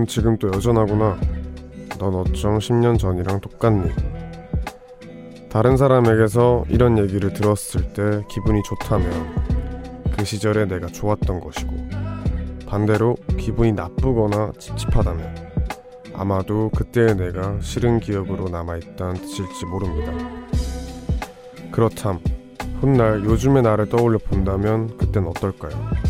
넌 지금 또 여전하구나. 넌 어쩜 10년 전이랑 똑같니? 다른 사람에게서 이런 얘기를 들었을 때 기분이 좋다면 그 시절에 내가 좋았던 것이고 반대로 기분이 나쁘거나 찝찝하다면 아마도 그때의 내가 싫은 기억으로 남아있다는 뜻일지 모릅니다. 그렇담 훗날 요즘의 나를 떠올려 본다면 그땐 어떨까요?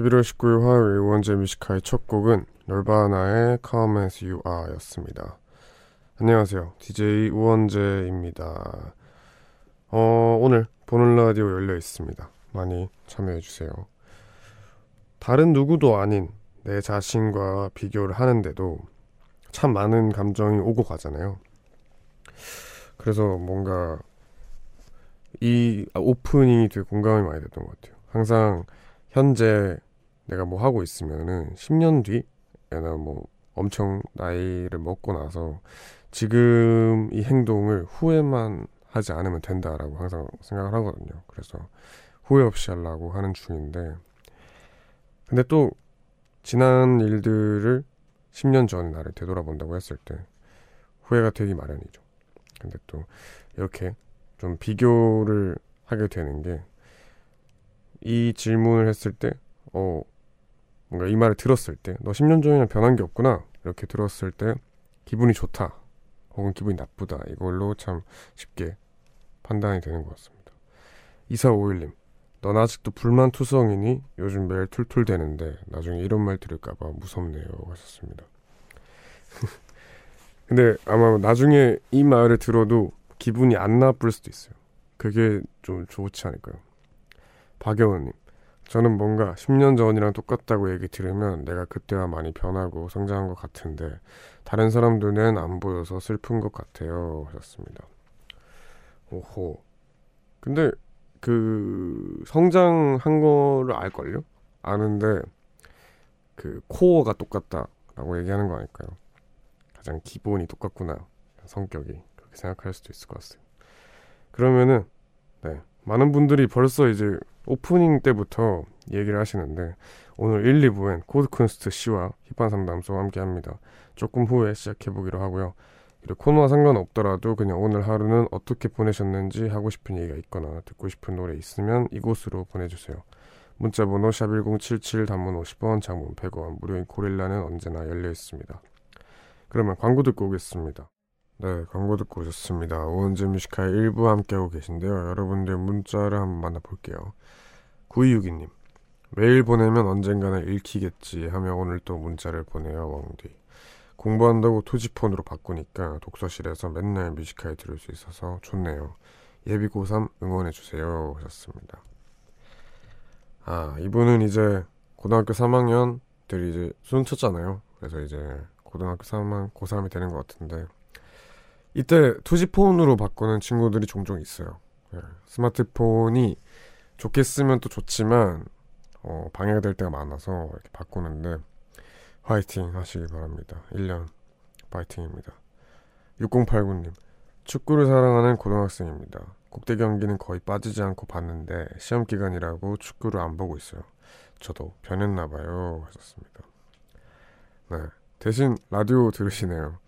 11월 19일 화요일 우원재 뮤직하이의 첫 곡은 너바나의 Come As You Are 였습니다. 안녕하세요. DJ 우원재입니다. 어, 오늘 보는 라디오 열려 있습니다. 많이 참여해주세요. 다른 누구도 아닌 내 자신과 비교를 하는데도 참 많은 감정이 오고 가잖아요. 그래서 뭔가 이 오프닝이 되게 공감이 많이 됐던 것 같아요. 항상 현재 내가 뭐 하고 있으면은 10년 뒤에나 뭐 엄청 나이를 먹고 나서 지금 이 행동을 후회만 하지 않으면 된다라고 항상 생각을 하거든요. 그래서 후회 없이 하려고 하는 중인데 근데 또 지난 일들을 10년 전 나를 되돌아본다고 했을 때 후회가 되기 마련이죠. 근데 또 이렇게 좀 비교를 하게 되는 게 이 질문을 했을 때, 어, 뭔가 이 말을 들었을 때, 너 10년 전이랑 변한 게 없구나. 이렇게 들었을 때, 기분이 좋다. 혹은 기분이 나쁘다. 이걸로 참 쉽게 판단이 되는 것 같습니다. 2451님, 넌 아직도 불만투성이니? 요즘 매일 툴툴대는데, 나중에 이런 말 들을까봐 무섭네요. 하셨습니다. 근데 아마 나중에 이 말을 들어도 기분이 안 나쁠 수도 있어요. 그게 좀 좋지 않을까요? 박여원님, 저는 뭔가 10년 전이랑 똑같다고 얘기 들으면 내가 그때와 많이 변하고 성장한 것 같은데 다른 사람들 눈엔 안 보여서 슬픈 것 같아요 하셨습니다. 오호. 근데 그 성장한 거를 알걸요? 아는데 그 코어가 똑같다라고 얘기하는 거 아닐까요? 가장 기본이 똑같구나 성격이 그렇게 생각할 수도 있을 것 같아요. 그러면은 네 많은 분들이 벌써 이제 오프닝 때부터 얘기를 하시는데 오늘 1, 2부엔 코드쿤스트 씨와 힙한 상담소와 함께 합니다. 조금 후에 시작해보기로 하고요. 그리고 코너와 상관없더라도 그냥 오늘 하루는 어떻게 보내셨는지 하고 싶은 얘기가 있거나 듣고 싶은 노래 있으면 이곳으로 보내주세요. 문자번호 샵1077 단문 50원 장문 100원 무료인 고릴라는 언제나 열려 있습니다. 그러면 광고 듣고 오겠습니다. 네, 광고 듣고 오셨습니다. 우원재의 Music High 일부 함께하고 계신데요. 여러분들 문자를 한번 만나볼게요. 9262님, 메일 보내면 언젠가는 읽히겠지 하며 오늘 또 문자를 보내요, 왕디. 공부한다고 2G폰으로 바꾸니까 독서실에서 맨날 Music High 들을 수 있어서 좋네요. 예비 고3 응원해주세요. 하셨습니다. 아, 이분은 이제 고등학교 3학년들이 이제 수능 쳤잖아요. 그래서 이제 고등학교 3학 고3이 되는 것 같은데, 이때 투지폰으로 바꾸는 친구들이 종종 있어요. 네, 스마트폰이 좋게 쓰면 또 좋지만 어, 방해가 될 때가 많아서 이렇게 바꾸는데 화이팅 하시기 바랍니다. 1년 파이팅입니다. 6089님 축구를 사랑하는 고등학생입니다. 국대 경기는 거의 빠지지 않고 봤는데 시험 기간이라고 축구를 안 보고 있어요. 저도 변했나 봐요 하셨습니다. 네 대신 라디오 들으시네요.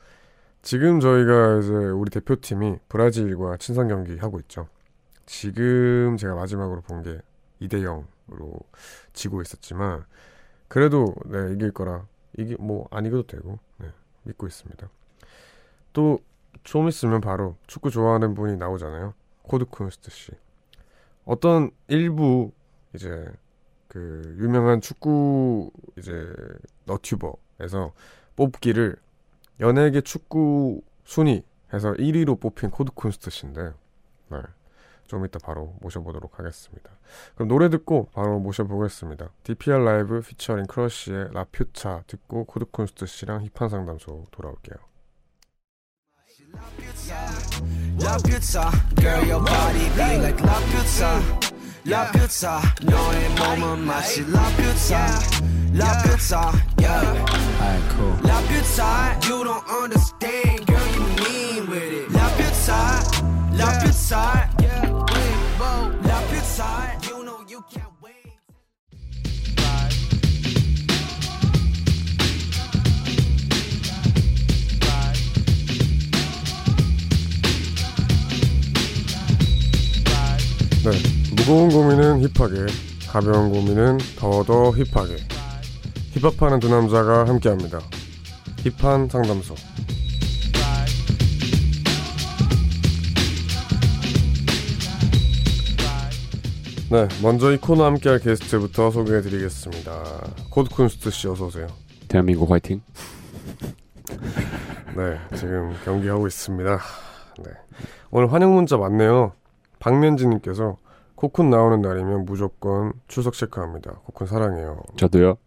지금 저희가 이제 우리 대표팀이 브라질과 친선 경기 하고 있죠. 지금 제가 마지막으로 본 게 2대 0으로 지고 있었지만 그래도 네, 이길 거라 이게 뭐 안 이겨도 되고 네, 믿고 있습니다. 또 좀 있으면 바로 축구 좋아하는 분이 나오잖아요. 코드쿤스트 씨. 어떤 일부 이제 그 유명한 축구 이제 너튜버에서 뽑기를 연예계 축구 순위 해서 1위로 뽑힌 코드쿤스트 씨인데 네. 좀 이따 바로 모셔보도록 하겠습니다. 그럼 노래 듣고 바로 모셔보겠습니다. DPR LIVE 피처링 크러쉬의 Laputa 듣고 코드쿤스트 씨랑 힙한 상담소 돌아올게요. Girl 네, 무거운 고민은 힙하게, 가벼운 고민은 더더 힙하게. 힙합하는 두 남자가 함께합니다. 힙한 상담소. 네, 먼저 이 코너 함께할 게스트부터 소개해드리겠습니다. 코드쿤스트 씨 어서 오세요. 대한민국 화이팅. 네, 지금 경기하고 있습니다. 네, 오늘 환영 문자 많네요. 박면지님께서 코쿤 나오는 날이면 무조건 출석 체크합니다. 코쿤 사랑해요. 저도요.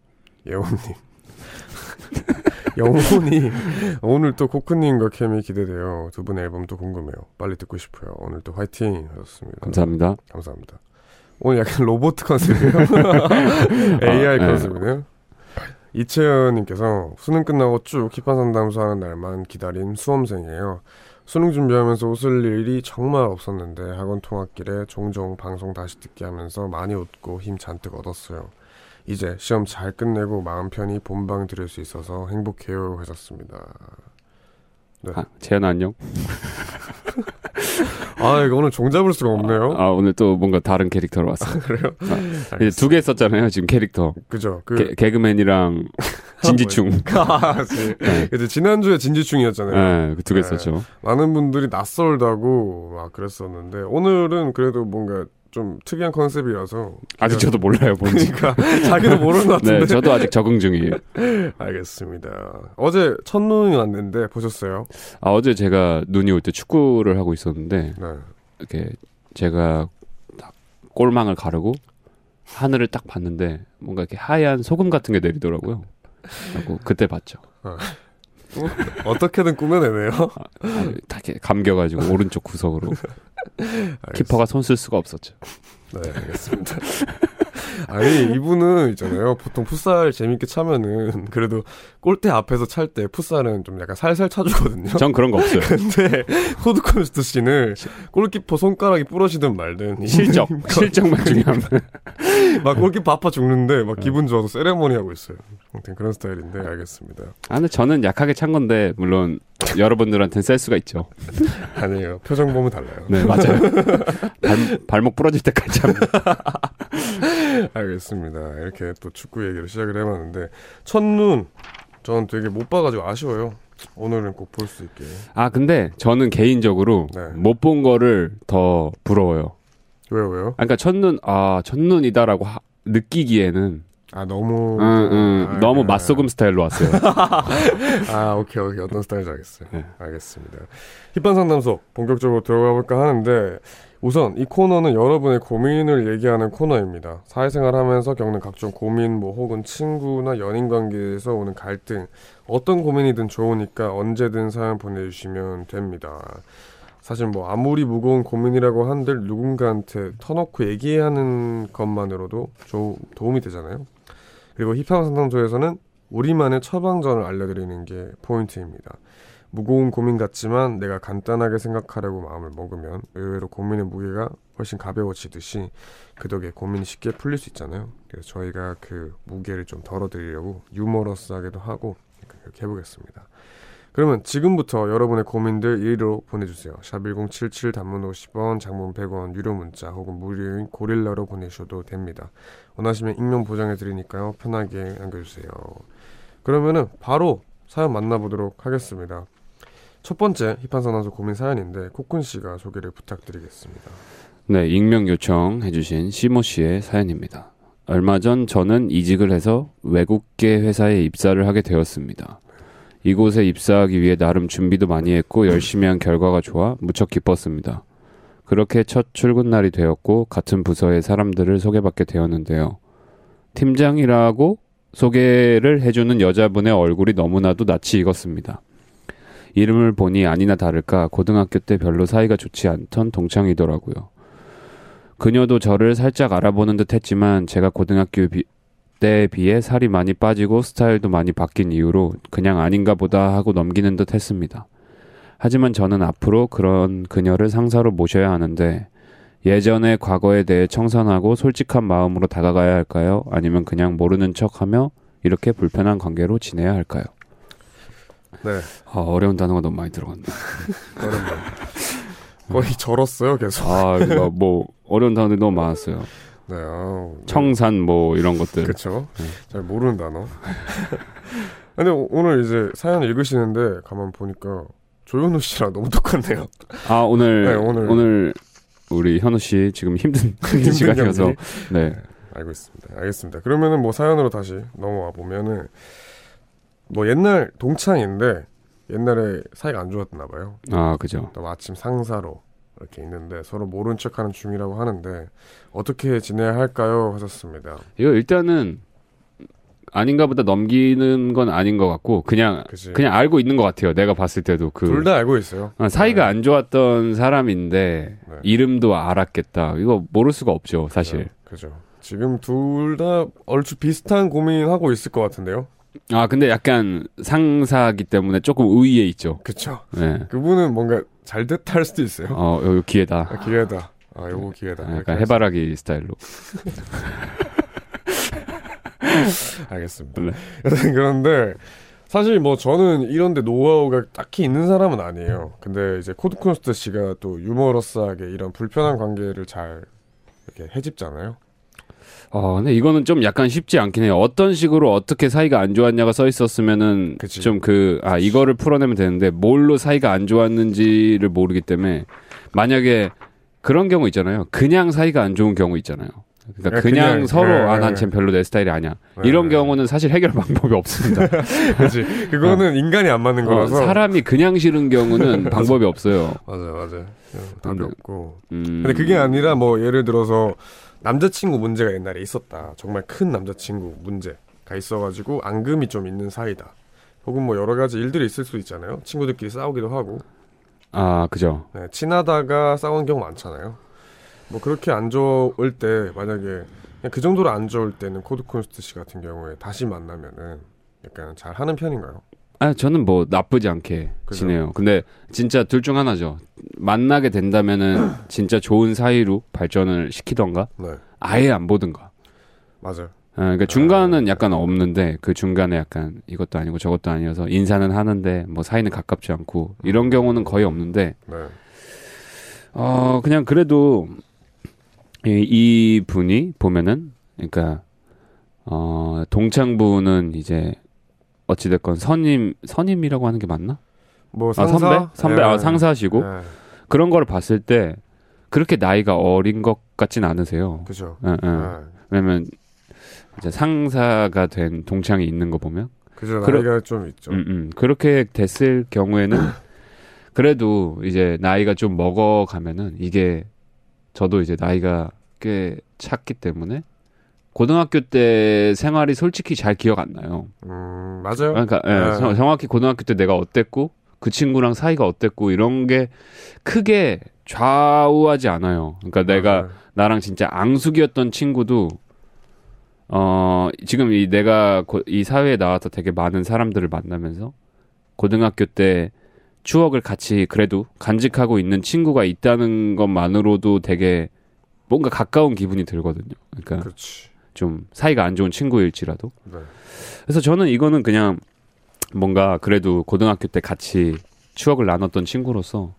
예원님. 영혼이 오늘 또 코쿤님과 케미 기대돼요. 두 분의 앨범도 궁금해요. 빨리 듣고 싶어요. 오늘 또 화이팅 하셨습니다. 감사합니다. 감사합니다. 오늘 약간 로봇 컨셉이에요. AI 아, 네. 컨셉이네요. 이채연님께서 수능 끝나고 쭉 힙한 상담소 하는 날만 기다린 수험생이에요. 수능 준비하면서 웃을 일이 정말 없었는데 학원 통학길에 종종 방송 다시 듣게 하면서 많이 웃고 힘 잔뜩 얻었어요. 이제 시험 잘 끝내고 마음 편히 본방 들을 수 있어서 행복해요 하셨습니다. 네. 아, 재현 안녕. 아, 이거 오늘 종잡을 수가 없네요. 아, 오늘 또 뭔가 다른 캐릭터로 왔어요. 그래요? 아, 이제 두 개 썼잖아요, 지금 캐릭터. 그죠. 그... 개, 그맨이랑 진지충. 아, 네. 그죠. 지난주에 진지충이었잖아요. 네, 그 두개 네. 썼죠. 많은 분들이 낯설다고 막 그랬었는데, 오늘은 그래도 뭔가 좀 특이한 컨셉이라서. 아직 저도 몰라요 뭔지. 그러니까 자기도 모르는 것 같은데. 네 저도 아직 적응 중이에요. 알겠습니다. 어제 첫눈이 왔는데 보셨어요? 아 어제 제가 눈이 올 때 축구를 하고 있었는데 네. 이렇게 제가 골망을 가르고 하늘을 딱 봤는데 뭔가 이렇게 하얀 소금 같은 게 내리더라고요. 그리고 그때 봤죠. 어. 어떻게든 꾸며내네요. 아, 다 감겨가지고 오른쪽 구석으로 키퍼가 손 쓸 수가 없었죠. 네, 알겠습니다. 아니 이분은 있잖아요. 보통 풋살 재밌게 차면은 그래도 골대 앞에서 찰 때 풋살은 좀 약간 살살 차주거든요. 전 그런 거 없어요. 근데 코드 쿤스트 씨는 골키퍼 손가락이 부러지든 말든 실적 실적만 중요한. 막 골키퍼 아파 죽는데 막 기분 좋아서 세레모니 하고 있어요. 아무튼 그런 스타일인데 알겠습니다. 아 근데 저는 약하게 찬 건데 물론 여러분들한테는 셀 수가 있죠. 아니에요. 표정 보면 달라요. 네 맞아요. 발, 발목 부러질 때까지 합니다. 알겠습니다. 이렇게 또 축구 얘기를 시작을 해봤는데 첫눈 전 되게 못 봐가지고 아쉬워요. 오늘은 꼭 볼 수 있게. 아 근데 저는 개인적으로 네. 못본 거를 더 부러워요. 왜요 왜요? 아, 그러니까 첫눈 아 첫눈이다라고 하, 느끼기에는 아 너무 응, 응. 아, 너무 네. 맛소금 스타일로 왔어요. 아 오케이 오케이 어떤 스타일인지 알겠어요. 네. 알겠습니다. 힙한 상담소 본격적으로 들어가 볼까 하는데 우선 이 코너는 여러분의 고민을 얘기하는 코너입니다. 사회생활 하면서 겪는 각종 고민, 뭐 혹은 친구나 연인 관계에서 오는 갈등, 어떤 고민이든 좋으니까 언제든 사연 보내주시면 됩니다. 사실 뭐 아무리 무거운 고민이라고 한들 누군가한테 터놓고 얘기하는 것만으로도 좀 도움이 되잖아요. 그리고 힙합 상담소에서는 우리만의 처방전을 알려드리는 게 포인트입니다. 무거운 고민 같지만 내가 간단하게 생각하려고 마음을 먹으면 의외로 고민의 무게가 훨씬 가벼워지듯이 그 덕에 고민이 쉽게 풀릴 수 있잖아요. 그래서 저희가 그 무게를 좀 덜어드리려고 유머러스하게도 하고 그렇게 해보겠습니다. 그러면 지금부터 여러분의 고민들 1위로 보내주세요. 샵 1077 단문 50원, 장문 100원, 유료 문자 혹은 무료인 고릴라로 보내셔도 됩니다. 원하시면 익명 보장해드리니까요. 편하게 남겨주세요. 그러면은 바로 사연 만나보도록 하겠습니다. 첫 번째 힙한선언서 고민 사연인데 코쿤 씨가 소개를 부탁드리겠습니다. 네, 익명 요청해 주신 시모 씨의 사연입니다. 얼마 전 저는 이직을 해서 외국계 회사에 입사를 하게 되었습니다. 이곳에 입사하기 위해 나름 준비도 많이 했고 열심히 한 결과가 좋아 무척 기뻤습니다. 그렇게 첫 출근 날이 되었고 같은 부서의 사람들을 소개받게 되었는데요. 팀장이라고 소개를 해주는 여자분의 얼굴이 너무나도 낯이 익었습니다. 이름을 보니 아니나 다를까 고등학교 때 별로 사이가 좋지 않던 동창이더라고요. 그녀도 저를 살짝 알아보는 듯 했지만 제가 고등학교 비, 때에 비해 살이 많이 빠지고 스타일도 많이 바뀐 이유로 그냥 아닌가 보다 하고 넘기는 듯 했습니다. 하지만 저는 앞으로 그런 그녀를 상사로 모셔야 하는데 예전의 과거에 대해 청산하고 솔직한 마음으로 다가가야 할까요? 아니면 그냥 모르는 척 하며 이렇게 불편한 관계로 지내야 할까요? 네. 아, 어려운 단어가 너무 많이 들어갔네. 거의 절었어요, 계속. 아, 뭐 어려운 단어들이 너무 많았어요. 네, 아, 네. 청산 뭐 이런 것들. 그렇죠. 네. 잘 모르는 단어. 근데 오늘 이제 사연 읽으시는데 가만 보니까 조현우 씨랑 너무 똑같네요. 아 오늘 네, 오늘. 오늘 우리 현우 씨 지금 힘든 힘든 시간이어서. 네. 네, 알고 있습니다. 알겠습니다. 그러면은 뭐 사연으로 다시 넘어와 보면은 뭐 옛날 동창인데 옛날에 사이가 안 좋았나 봐요. 아 그죠. 또 마침 상사로 이렇게 있는데 서로 모른 척하는 중이라고 하는데 어떻게 지내야 할까요? 하셨습니다. 이거 일단은 아닌가 보다 넘기는 건 아닌 것 같고 그냥 그치. 그냥 알고 있는 것 같아요. 내가 봤을 때도 그 둘 다 알고 있어요. 아, 사이가 네. 안 좋았던 사람인데 네. 이름도 알았겠다. 이거 모를 수가 없죠, 사실. 네, 그죠. 지금 둘 다 얼추 비슷한 고민하고 있을 것 같은데요. 아 근데 약간 상사기 때문에 조금 우위에 있죠. 그쵸. 네. 그분은 뭔가 잘 됐다 할 수도 있어요. 어 여기 기회다. 아, 기회다. 아, 요거 기회다. 아, 약간 할 해바라기 스타일로. 수- 알겠습니다. 네. 여튼 그런데 사실 뭐 저는 이런데 노하우가 딱히 있는 사람은 아니에요. 근데 이제 코드콘스트 씨가 또 유머러스하게 이런 불편한 관계를 잘 이렇게 해집잖아요. 어, 근데 이거는 좀 약간 쉽지 않긴 해요. 어떤 식으로 어떻게 사이가 안 좋았냐가 써 있었으면은. 좀 그, 아, 이거를 풀어내면 되는데 뭘로 사이가 안 좋았는지를 모르기 때문에 만약에 그런 경우 있잖아요. 그냥 사이가 안 좋은 경우 있잖아요. 그러니까 네, 그냥, 그냥, 서로 네, 아, 난 네. 쟨 별로 내 스타일이 아니야. 네, 이런 네. 경우는 사실 해결 방법이 없습니다. 그렇지. 그거는 인간이 안 맞는 어, 거라서. 사람이 그냥 싫은 경우는 방법이 없어요. 맞아, 맞아. 답이 근데- 없고. 음, 근데 그게 아니라 뭐 예를 들어서 남자친구 문제가 옛날에 있었다. 정말 큰 남자친구 문제가 있어가지고 앙금이 좀 있는 사이다. 혹은 뭐 여러 가지 일들이 있을 수 있잖아요. 친구들끼리 싸우기도 하고. 아, 그죠. 네, 친하다가 싸우는 경우 많잖아요. 뭐 그렇게 안 좋을 때 만약에 그냥 그 정도로 안 좋을 때는 코드 쿤스트 씨 같은 경우에 다시 만나면은 약간 잘 하는 편인가요? 아, 저는 뭐 나쁘지 않게 그죠. 지내요. 근데 진짜 둘 중 하나죠. 만나게 된다면은 진짜 좋은 사이로 발전을 시키던가 네, 아예 안 보든가. 맞아요. 아, 그러니까 중간은 약간 없는데 그 중간에 약간 이것도 아니고 저것도 아니어서 인사는 하는데 뭐 사이는 가깝지 않고 이런 경우는 거의 없는데 네, 어 그냥 그래도 이, 이 분이 보면은 그러니까 어 동창부는 이제 어찌 됐건 선임 선임이라고 하는 게 맞나? 뭐아 상사, 선배 선배 네. 아 상사시고 네, 그런 거를 봤을 때 그렇게 나이가 어린 것 같진 않으세요. 그죠. 예, 예. 네. 왜냐면 이제 상사가 된 동창이 있는 거 보면 그죠. 나이가 좀 있죠. 음, 음. 그렇게 됐을 경우에는 그래도 이제 나이가 좀 먹어가면은 이게 저도 이제 나이가 꽤 찼기 때문에 고등학교 때 생활이 솔직히 잘 기억 안 나요. 음, 맞아요. 그러니까 예, 네. 정- 정확히 고등학교 때 내가 어땠고 그 친구랑 사이가 어땠고 이런 게 크게 좌우하지 않아요. 그러니까 내가 맞아요. 나랑 진짜 앙숙이었던 친구도 어 지금 이 내가 고- 이 사회에 나와서 되게 많은 사람들을 만나면서 고등학교 때 추억을 같이 그래도 간직하고 있는 친구가 있다는 것만으로도 되게 뭔가 가까운 기분이 들거든요. 그러니까 그렇지. 좀 사이가 안 좋은 친구일지라도. 네. 그래서 저는 이거는 그냥 뭔가 그래도 고등학교 때 같이 추억을 나눴던 친구로서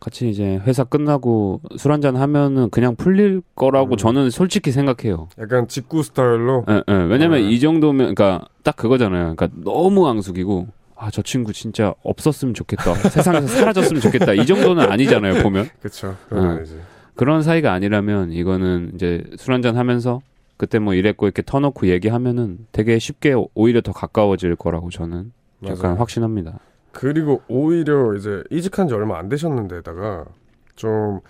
같이 이제 회사 끝나고 술 한잔 하면은 그냥 풀릴 거라고 음. 저는 솔직히 생각해요. 약간 직구 스타일로. 예, 예. 왜냐면 네. 이 정도면 그러니까 딱 그거잖아요. 그러니까 너무 앙숙이고 아 저 친구 진짜 없었으면 좋겠다. 세상에서 사라졌으면 좋겠다. 이 정도는 아니잖아요. 보면 그쵸. 그건 어. 아니지. 그런 사이가 아니라면 이거는 이제 술 한잔 하면서 그때 뭐 이랬고 이렇게 터놓고 얘기하면은 되게 쉽게 오히려 더 가까워질 거라고 저는 약간 맞아요. 확신합니다. 그리고 오히려 이제 이직한 지 얼마 안 되셨는데다가 좀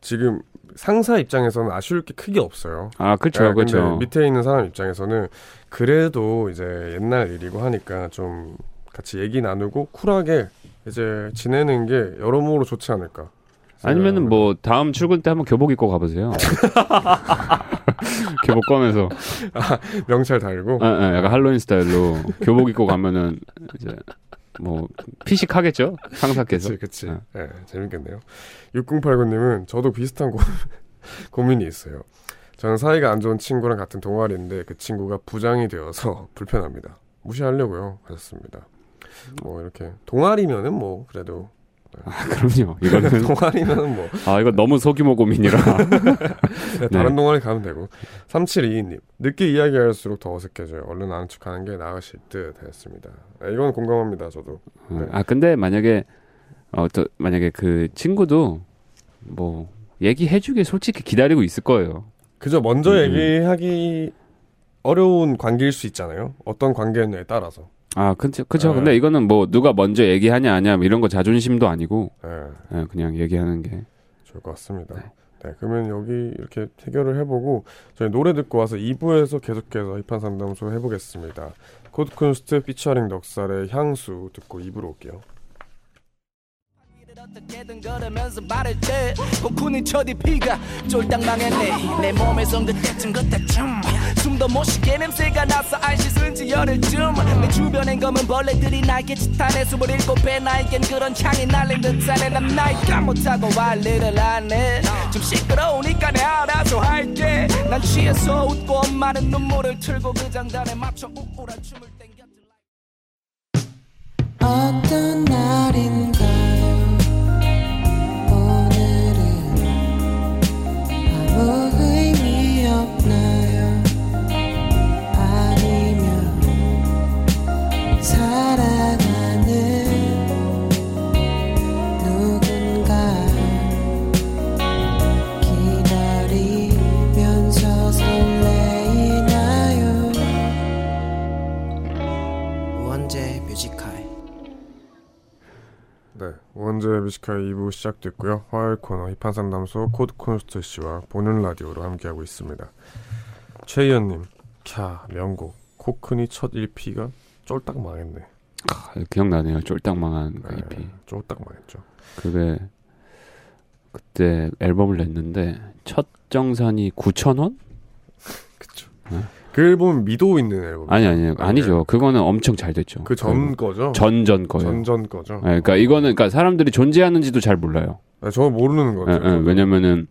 지금 상사 입장에서는 아쉬울 게 크게 없어요. 아, 그렇죠. 네, 그렇죠. 밑에 있는 사람 입장에서는 그래도 이제 옛날 일이고 하니까 좀 같이 얘기 나누고 쿨하게 이제 지내는 게 여러모로 좋지 않을까. 아니면은 뭐 다음 출근 때 한번 교복 입고 가보세요. 교복 꺼면서 아, 명찰 달고. 아, 아, 약간 할로윈 스타일로 교복 입고 가면은 이제 뭐 피식하겠죠 상사께서. 그치, 그치. 네. 네, 재밌겠네요. 6089님은 저도 비슷한 고, 고민이 있어요. 저는 사이가 안 좋은 친구랑 같은 동아리인데 그 친구가 부장이 되어서 불편합니다. 무시하려고요 하셨습니다. 뭐 이렇게 동아리면은 뭐 그래도 아, 그럼요. 이거는 동아리는 뭐. 아, 이거 너무 소규모 고민이라. 네, 다른 네. 동아리 가면 되고. 3722님. 늦게 이야기할수록 더 어색해져요. 얼른 아는 척 하는 게 나으실 듯 했습니다. 네, 이건 공감합니다, 저도. 음, 네. 아, 근데 만약에, 어, 또, 만약에 그 친구도 뭐, 얘기해주길 솔직히 기다리고 있을 거예요. 그죠. 먼저 음. 얘기하기 어려운 관계일 수 있잖아요. 어떤 관계냐에 따라서. 아, 그쵸, 그쵸. 네. 근데 이거는 뭐 누가 먼저 얘기하냐, 아냐, 뭐 이런 거 자존심도 아니고, 네. 네, 그냥 얘기하는 게 좋을 것 같습니다. 네. 네. 그러면 여기 이렇게 해결을 해보고 저희 노래 듣고 와서 2부에서 계속해서 힙한 상담소 해보겠습니다. 코드쿤스트 피처링 넉살의 향수 듣고 2부로 올게요. 어떻게든 걸으면서 때 코쿤의 첫 EP가 쫄딱 망했네. 내 몸에선 그때쯤 그때쯤 숨도 못 쉬게 냄새가 나서 안 씻은 지 열흘쯤. 내 주변엔 검은 벌레들이 날개 짓하네 27배. 나에겐 그런 향이 날린 듯하네. 난 나이가 못하고 관리를 안해. 좀 시끄러우니까 내 알아서 할게. 난 취해서 웃고 엄마는 눈물을 틀고 그 장단에 맞춰 우울한 춤을 땡겼지. 어떤 날인 원재 Music High 2부 시작됐고요. 화요일 코너 힙한 상담소 코드 쿤스트 씨와 보는 라디오로 함께하고 있습니다. 최희연님, 캬 명곡 코쿤의 첫 EP가 쫄딱 망했네. 아, 기억나네요. 쫄딱 망한 그 네, EP. 쫄딱 망했죠. 그게 그때 앨범을 냈는데 첫 정산이 9천 원? 그쵸. 네? 그 앨범 미도 있는 앨범. 아니 아니 아니죠. 그거는 엄청 잘 됐죠. 그 전 거죠. 전전 거예요. 전전 거죠. 네, 그러니까 이거는 그러니까 사람들이 존재하는지도 잘 몰라요. 네, 저 모르는 거죠. 네, 네, 왜냐면은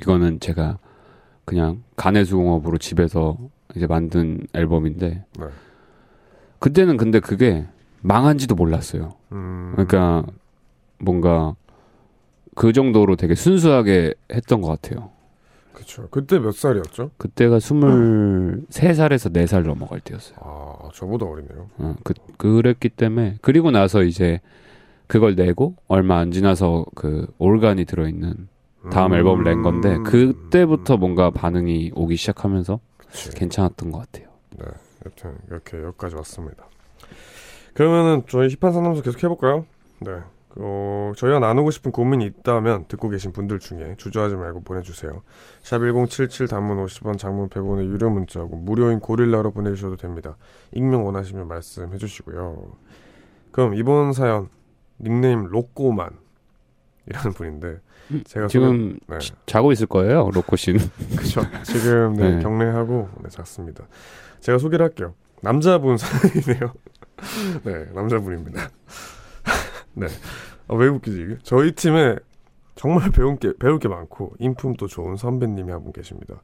이거는 제가 그냥 간해수공업으로 집에서 이제 만든 앨범인데 네. 그때는 근데 그게 망한지도 몰랐어요. 음... 그러니까 뭔가 그 정도로 되게 순수하게 했던 것 같아요. 그렇죠. 그때 몇 살이었죠? 그때가 스물세 살에서 네살 넘어갈 때였어요. 아, 저보다 어리네요. 어, 그 그랬기 때문에 그리고 나서 이제 그걸 내고 얼마 안 지나서 그 올간이 들어있는 다음 음... 앨범을 낸 건데 그때부터 뭔가 반응이 오기 시작하면서 그치. 괜찮았던 것 같아요. 네, 여튼 이렇게 여기까지 왔습니다. 그러면은 저희 힙한 상담소 계속 해볼까요? 네. 어, 저희가 나누고 싶은 고민이 있다면 듣고 계신 분들 중에 주저하지 말고 보내주세요. 샵 1077 단문 50원 장문 100원의 유료 문자하고 무료인 고릴라로 보내주셔도 됩니다. 익명 원하시면 말씀해 주시고요. 그럼 이번 사연 닉네임 로꼬만 이라는 분인데 음, 제가 지금 소개, 네. 자고 있을 거예요 로꼬 씨는 그렇죠 지금 네, 네. 경례하고 네, 잤습니다 제가 소개를 할게요 남자분 사연이네요 네 남자분입니다 네. 아, 왜 웃기지? 저희 팀에 정말 배운 게, 배울 게 많고, 인품도 좋은 선배님이 한 분 계십니다.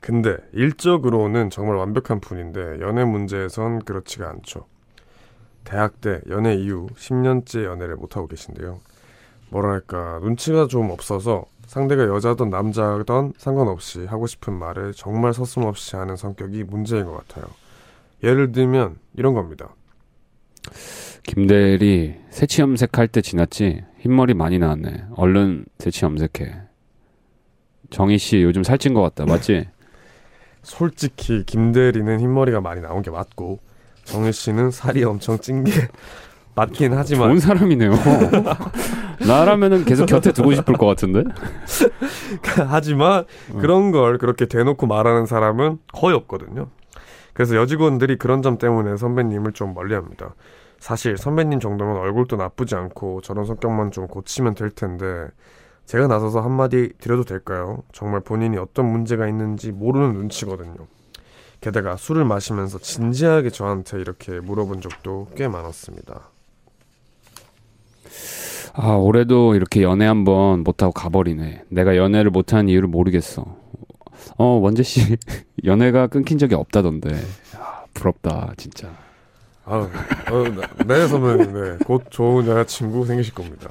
근데, 일적으로는 정말 완벽한 분인데, 연애 문제에선 그렇지가 않죠. 대학 때 연애 이후 10년째 연애를 못하고 계신데요. 뭐랄까, 눈치가 좀 없어서 상대가 여자든 남자든 상관없이 하고 싶은 말을 정말 서슴없이 하는 성격이 문제인 것 같아요. 예를 들면 이런 겁니다. 김대리 새치 염색할 때 지났지 흰머리 많이 나왔네. 얼른 새치 염색해. 정희 씨 요즘 살찐 것 같다. 맞지? 솔직히 김대리는 흰머리가 많이 나온 게 맞고 정희 씨는 살이 엄청 찐 게 맞긴 하지만 좋은 사람이네요. 나라면은 계속 곁에 두고 싶을 것 같은데. 하지만 어. 그런 걸 그렇게 대놓고 말하는 사람은 거의 없거든요. 그래서 여직원들이 그런 점 때문에 선배님을 좀 멀리합니다. 사실 선배님 정도면 얼굴도 나쁘지 않고 저런 성격만 좀 고치면 될 텐데 제가 나서서 한마디 드려도 될까요? 정말 본인이 어떤 문제가 있는지 모르는 눈치거든요. 게다가 술을 마시면서 진지하게 저한테 이렇게 물어본 적도 꽤 많았습니다. 아, 올해도 이렇게 연애 한번 못하고 가버리네. 내가 연애를 못하는 이유를 모르겠어. 어, 원재 씨, 연애가 끊긴 적이 없다던데. 야, 부럽다, 진짜. 아, 어, 네. 곧 좋은 여자친구 생기실 겁니다.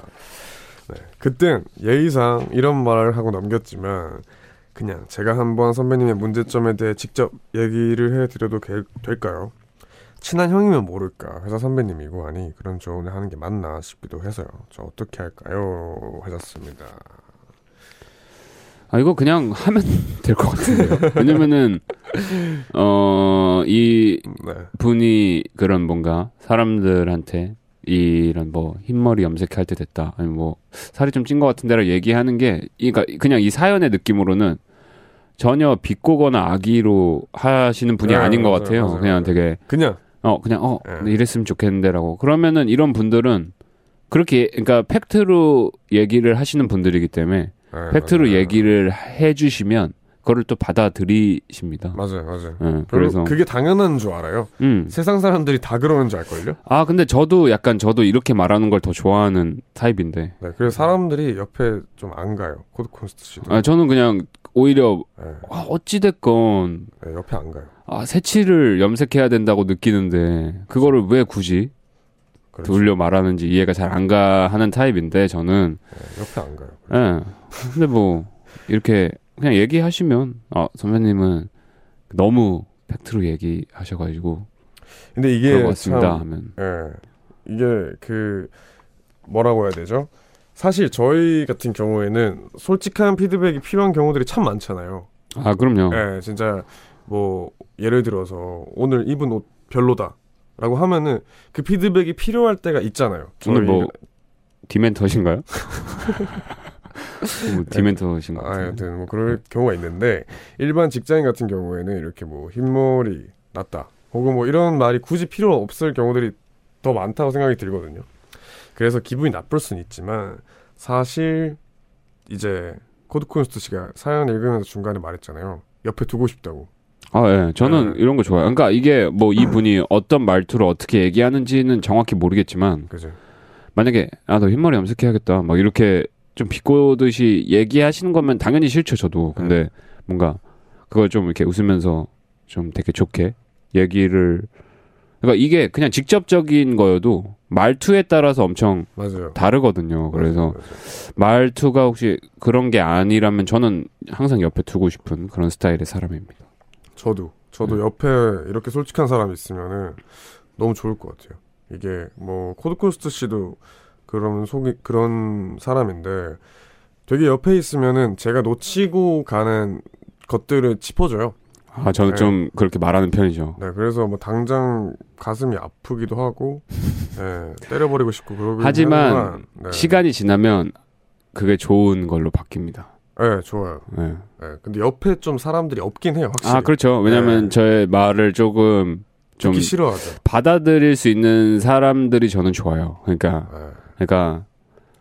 네. 그땐 예의상 이런 말을 하고 넘겼지만, 그냥 제가 한번 선배님의 문제점에 대해 직접 얘기를 해드려도 게, 될까요? 친한 형이면 모를까 회사 선배님이고 하니 그런 조언을 하는 게 맞나 싶기도 해서요. 저 어떻게 할까요? 하셨습니다. 아 이거 그냥 하면 될 것 같은데요. 왜냐면은 어이 네. 분이 그런 뭔가 사람들한테 이런 뭐 흰머리 염색할 때 됐다. 아니 뭐 살이 좀 찐 것 같은데라 얘기하는 게 그러니까 그냥 이 사연의 느낌으로는 전혀 비꼬거나 악의로 하시는 분이 네, 아닌 것 맞아요, 같아요. 맞아요, 그냥 되게 그냥 어 그냥 어 네. 이랬으면 좋겠는데라고 그러면은 이런 분들은 그렇게 그러니까 팩트로 얘기를 하시는 분들이기 때문에 네, 팩트로 맞아요. 얘기를 해주시면 그거를 또 받아들이십니다. 맞아요, 맞아요. 네, 그래서 그게 당연한 줄 알아요. 음. 세상 사람들이 다 그러는 줄 알걸요? 아, 근데 저도 약간 저도 이렇게 말하는 걸 더 좋아하는 타입인데. 네, 그래서 사람들이 옆에 좀 안 가요. 코드 쿤스트 씨도. 아, 저는 그냥 오히려 네. 아, 어찌 됐건 네, 옆에 안 가요. 아, 새치를 염색해야 된다고 느끼는데 그거를 왜 굳이 그렇죠. 돌려 말하는지 이해가 잘 안 가 하는 타입인데 저는 네, 옆에 안 가요. 예. 네. 근데 뭐 이렇게 그냥 얘기하시면 아 선배님은 너무 팩트로 얘기하셔가지고 근데 이게 참, 하면 예 이게 그 뭐라고 해야 되죠? 사실 저희 같은 경우에는 솔직한 피드백이 필요한 경우들이 참 많잖아요. 아 그럼요. 예 진짜 뭐 예를 들어서 오늘 입은 옷 별로다 라고 하면은 그 피드백이 필요할 때가 있잖아요. 오늘 뭐 디멘터신가요? 뭐 디멘터신 것 같아요. 아, 여튼 뭐 그럴 경우가 있는데 일반 직장인 같은 경우에는 이렇게 뭐 흰머리 났다 혹은 뭐 이런 말이 굳이 필요 없을 경우들이 더 많다고 생각이 들거든요. 그래서 기분이 나쁠 수는 있지만 사실 이제 코드쿤스트 씨가 사연 읽으면서 중간에 말했잖아요. 옆에 두고 싶다고. 아, 예. 저는 네. 이런 거 좋아요. 그러니까 이게 뭐 이분이 어떤 말투로 어떻게 얘기하는지는 정확히 모르겠지만. 그죠. 만약에, 아, 너 흰머리 염색해야겠다. 막 이렇게 좀 비꼬듯이 얘기하시는 거면 당연히 싫죠, 저도. 근데 네. 뭔가 그걸 좀 이렇게 웃으면서 좀 되게 좋게 얘기를 그러니까 이게 그냥 직접적인 거여도 말투에 따라서 엄청 맞아요. 다르거든요. 그래서 맞아요, 맞아요. 말투가 혹시 그런 게 아니라면 저는 항상 옆에 두고 싶은 그런 스타일의 사람입니다. 저도 저도 네. 옆에 이렇게 솔직한 사람 이 있으면은 너무 좋을 것 같아요. 이게 뭐 코드쿤스트 씨도 그런 속이 그런 사람인데 되게 옆에 있으면은 제가 놓치고 가는 것들을 짚어줘요. 아, 저는 네. 좀 그렇게 말하는 편이죠. 네, 그래서 뭐 당장 가슴이 아프기도 하고, 네, 때려버리고 싶고 그러고 하지만 네. 시간이 지나면 그게 좋은 걸로 바뀝니다. 네, 좋아요. 네. 네. 근데 옆에 좀 사람들이 없긴 해요, 확실히. 아, 그렇죠. 왜냐면 네. 저의 말을 조금 좀 싫어하죠. 받아들일 수 있는 사람들이 저는 좋아요. 그러니까, 네. 그러니까.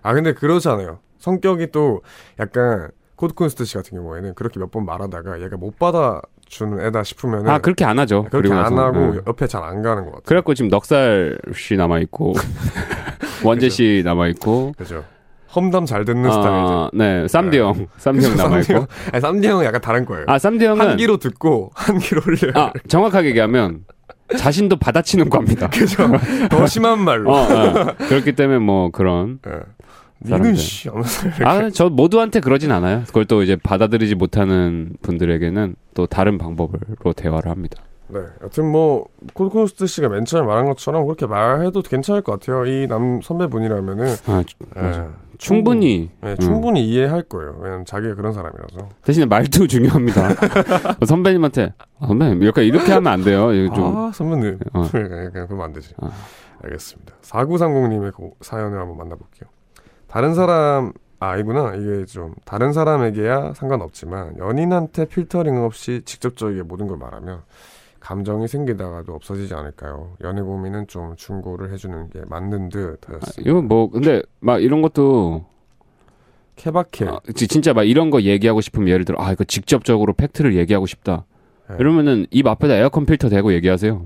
아, 근데 그러잖아요. 성격이 또 약간 코드 쿤스트 씨 같은 경우에는 그렇게 몇 번 말하다가 얘가 못 받아 주는 애다 싶으면 아 그렇게 안 하죠. 그렇게 안 하고 네. 옆에 잘 안 가는 것 같아요. 그래갖고 지금 넉살 씨 남아 있고 원재 씨 남아 있고 그죠. 험담 잘 듣는 아, 스타일이죠. 네, 쌈디 형, 네. 쌈디 형 남아 있고. 아니 쌈디 형은 약간 다른 거예요. 아 쌈디 형은 한 기로 듣고 한 기로 올려요. 아 정확하게 얘기하면 자신도 받아치는 겁니다. 그죠. 더 심한 말로. 어, 어. 그렇기 때문에 뭐 그런. 네. 니는 씨. 아, 저 모두한테 그러진 않아요. 그걸 또 이제 받아들이지 못하는 분들에게는 또 다른 방법으로 대화를 합니다. 네. 여튼 뭐 콜코스트 씨가 맨 처음에 말한 것처럼 그렇게 말해도 괜찮을 것 같아요. 이 남 선배분이라면은 아, 네, 충분히 네, 충분히 음. 이해할 거예요. 왜냐면 자기가 그런 사람이라서. 대신에 말도 중요합니다. 선배님한테 아, 선배님 이렇게 이렇게 하면 안 돼요. 좀. 아 선배님. 어. 그냥 그러면 안 되지. 아. 알겠습니다. 4930님의 사연을 한번 만나볼게요. 다른 사람 아, 이구나. 이게 좀 다른 사람에게야 상관없지만 연인한테 필터링 없이 직접적이게 모든 걸 말하면 감정이 생기다가도 없어지지 않을까요? 연애 고민은 좀 충고를 해주는 게 맞는 듯하였습니다. 아, 이건 뭐 근데 막 이런 것도 케바케. 아, 진짜 막 이런 거 얘기하고 싶으면 예를 들어 아 이거 직접적으로 팩트를 얘기하고 싶다. 네. 이러면은 입 앞에다 에어컨 필터 대고 얘기하세요.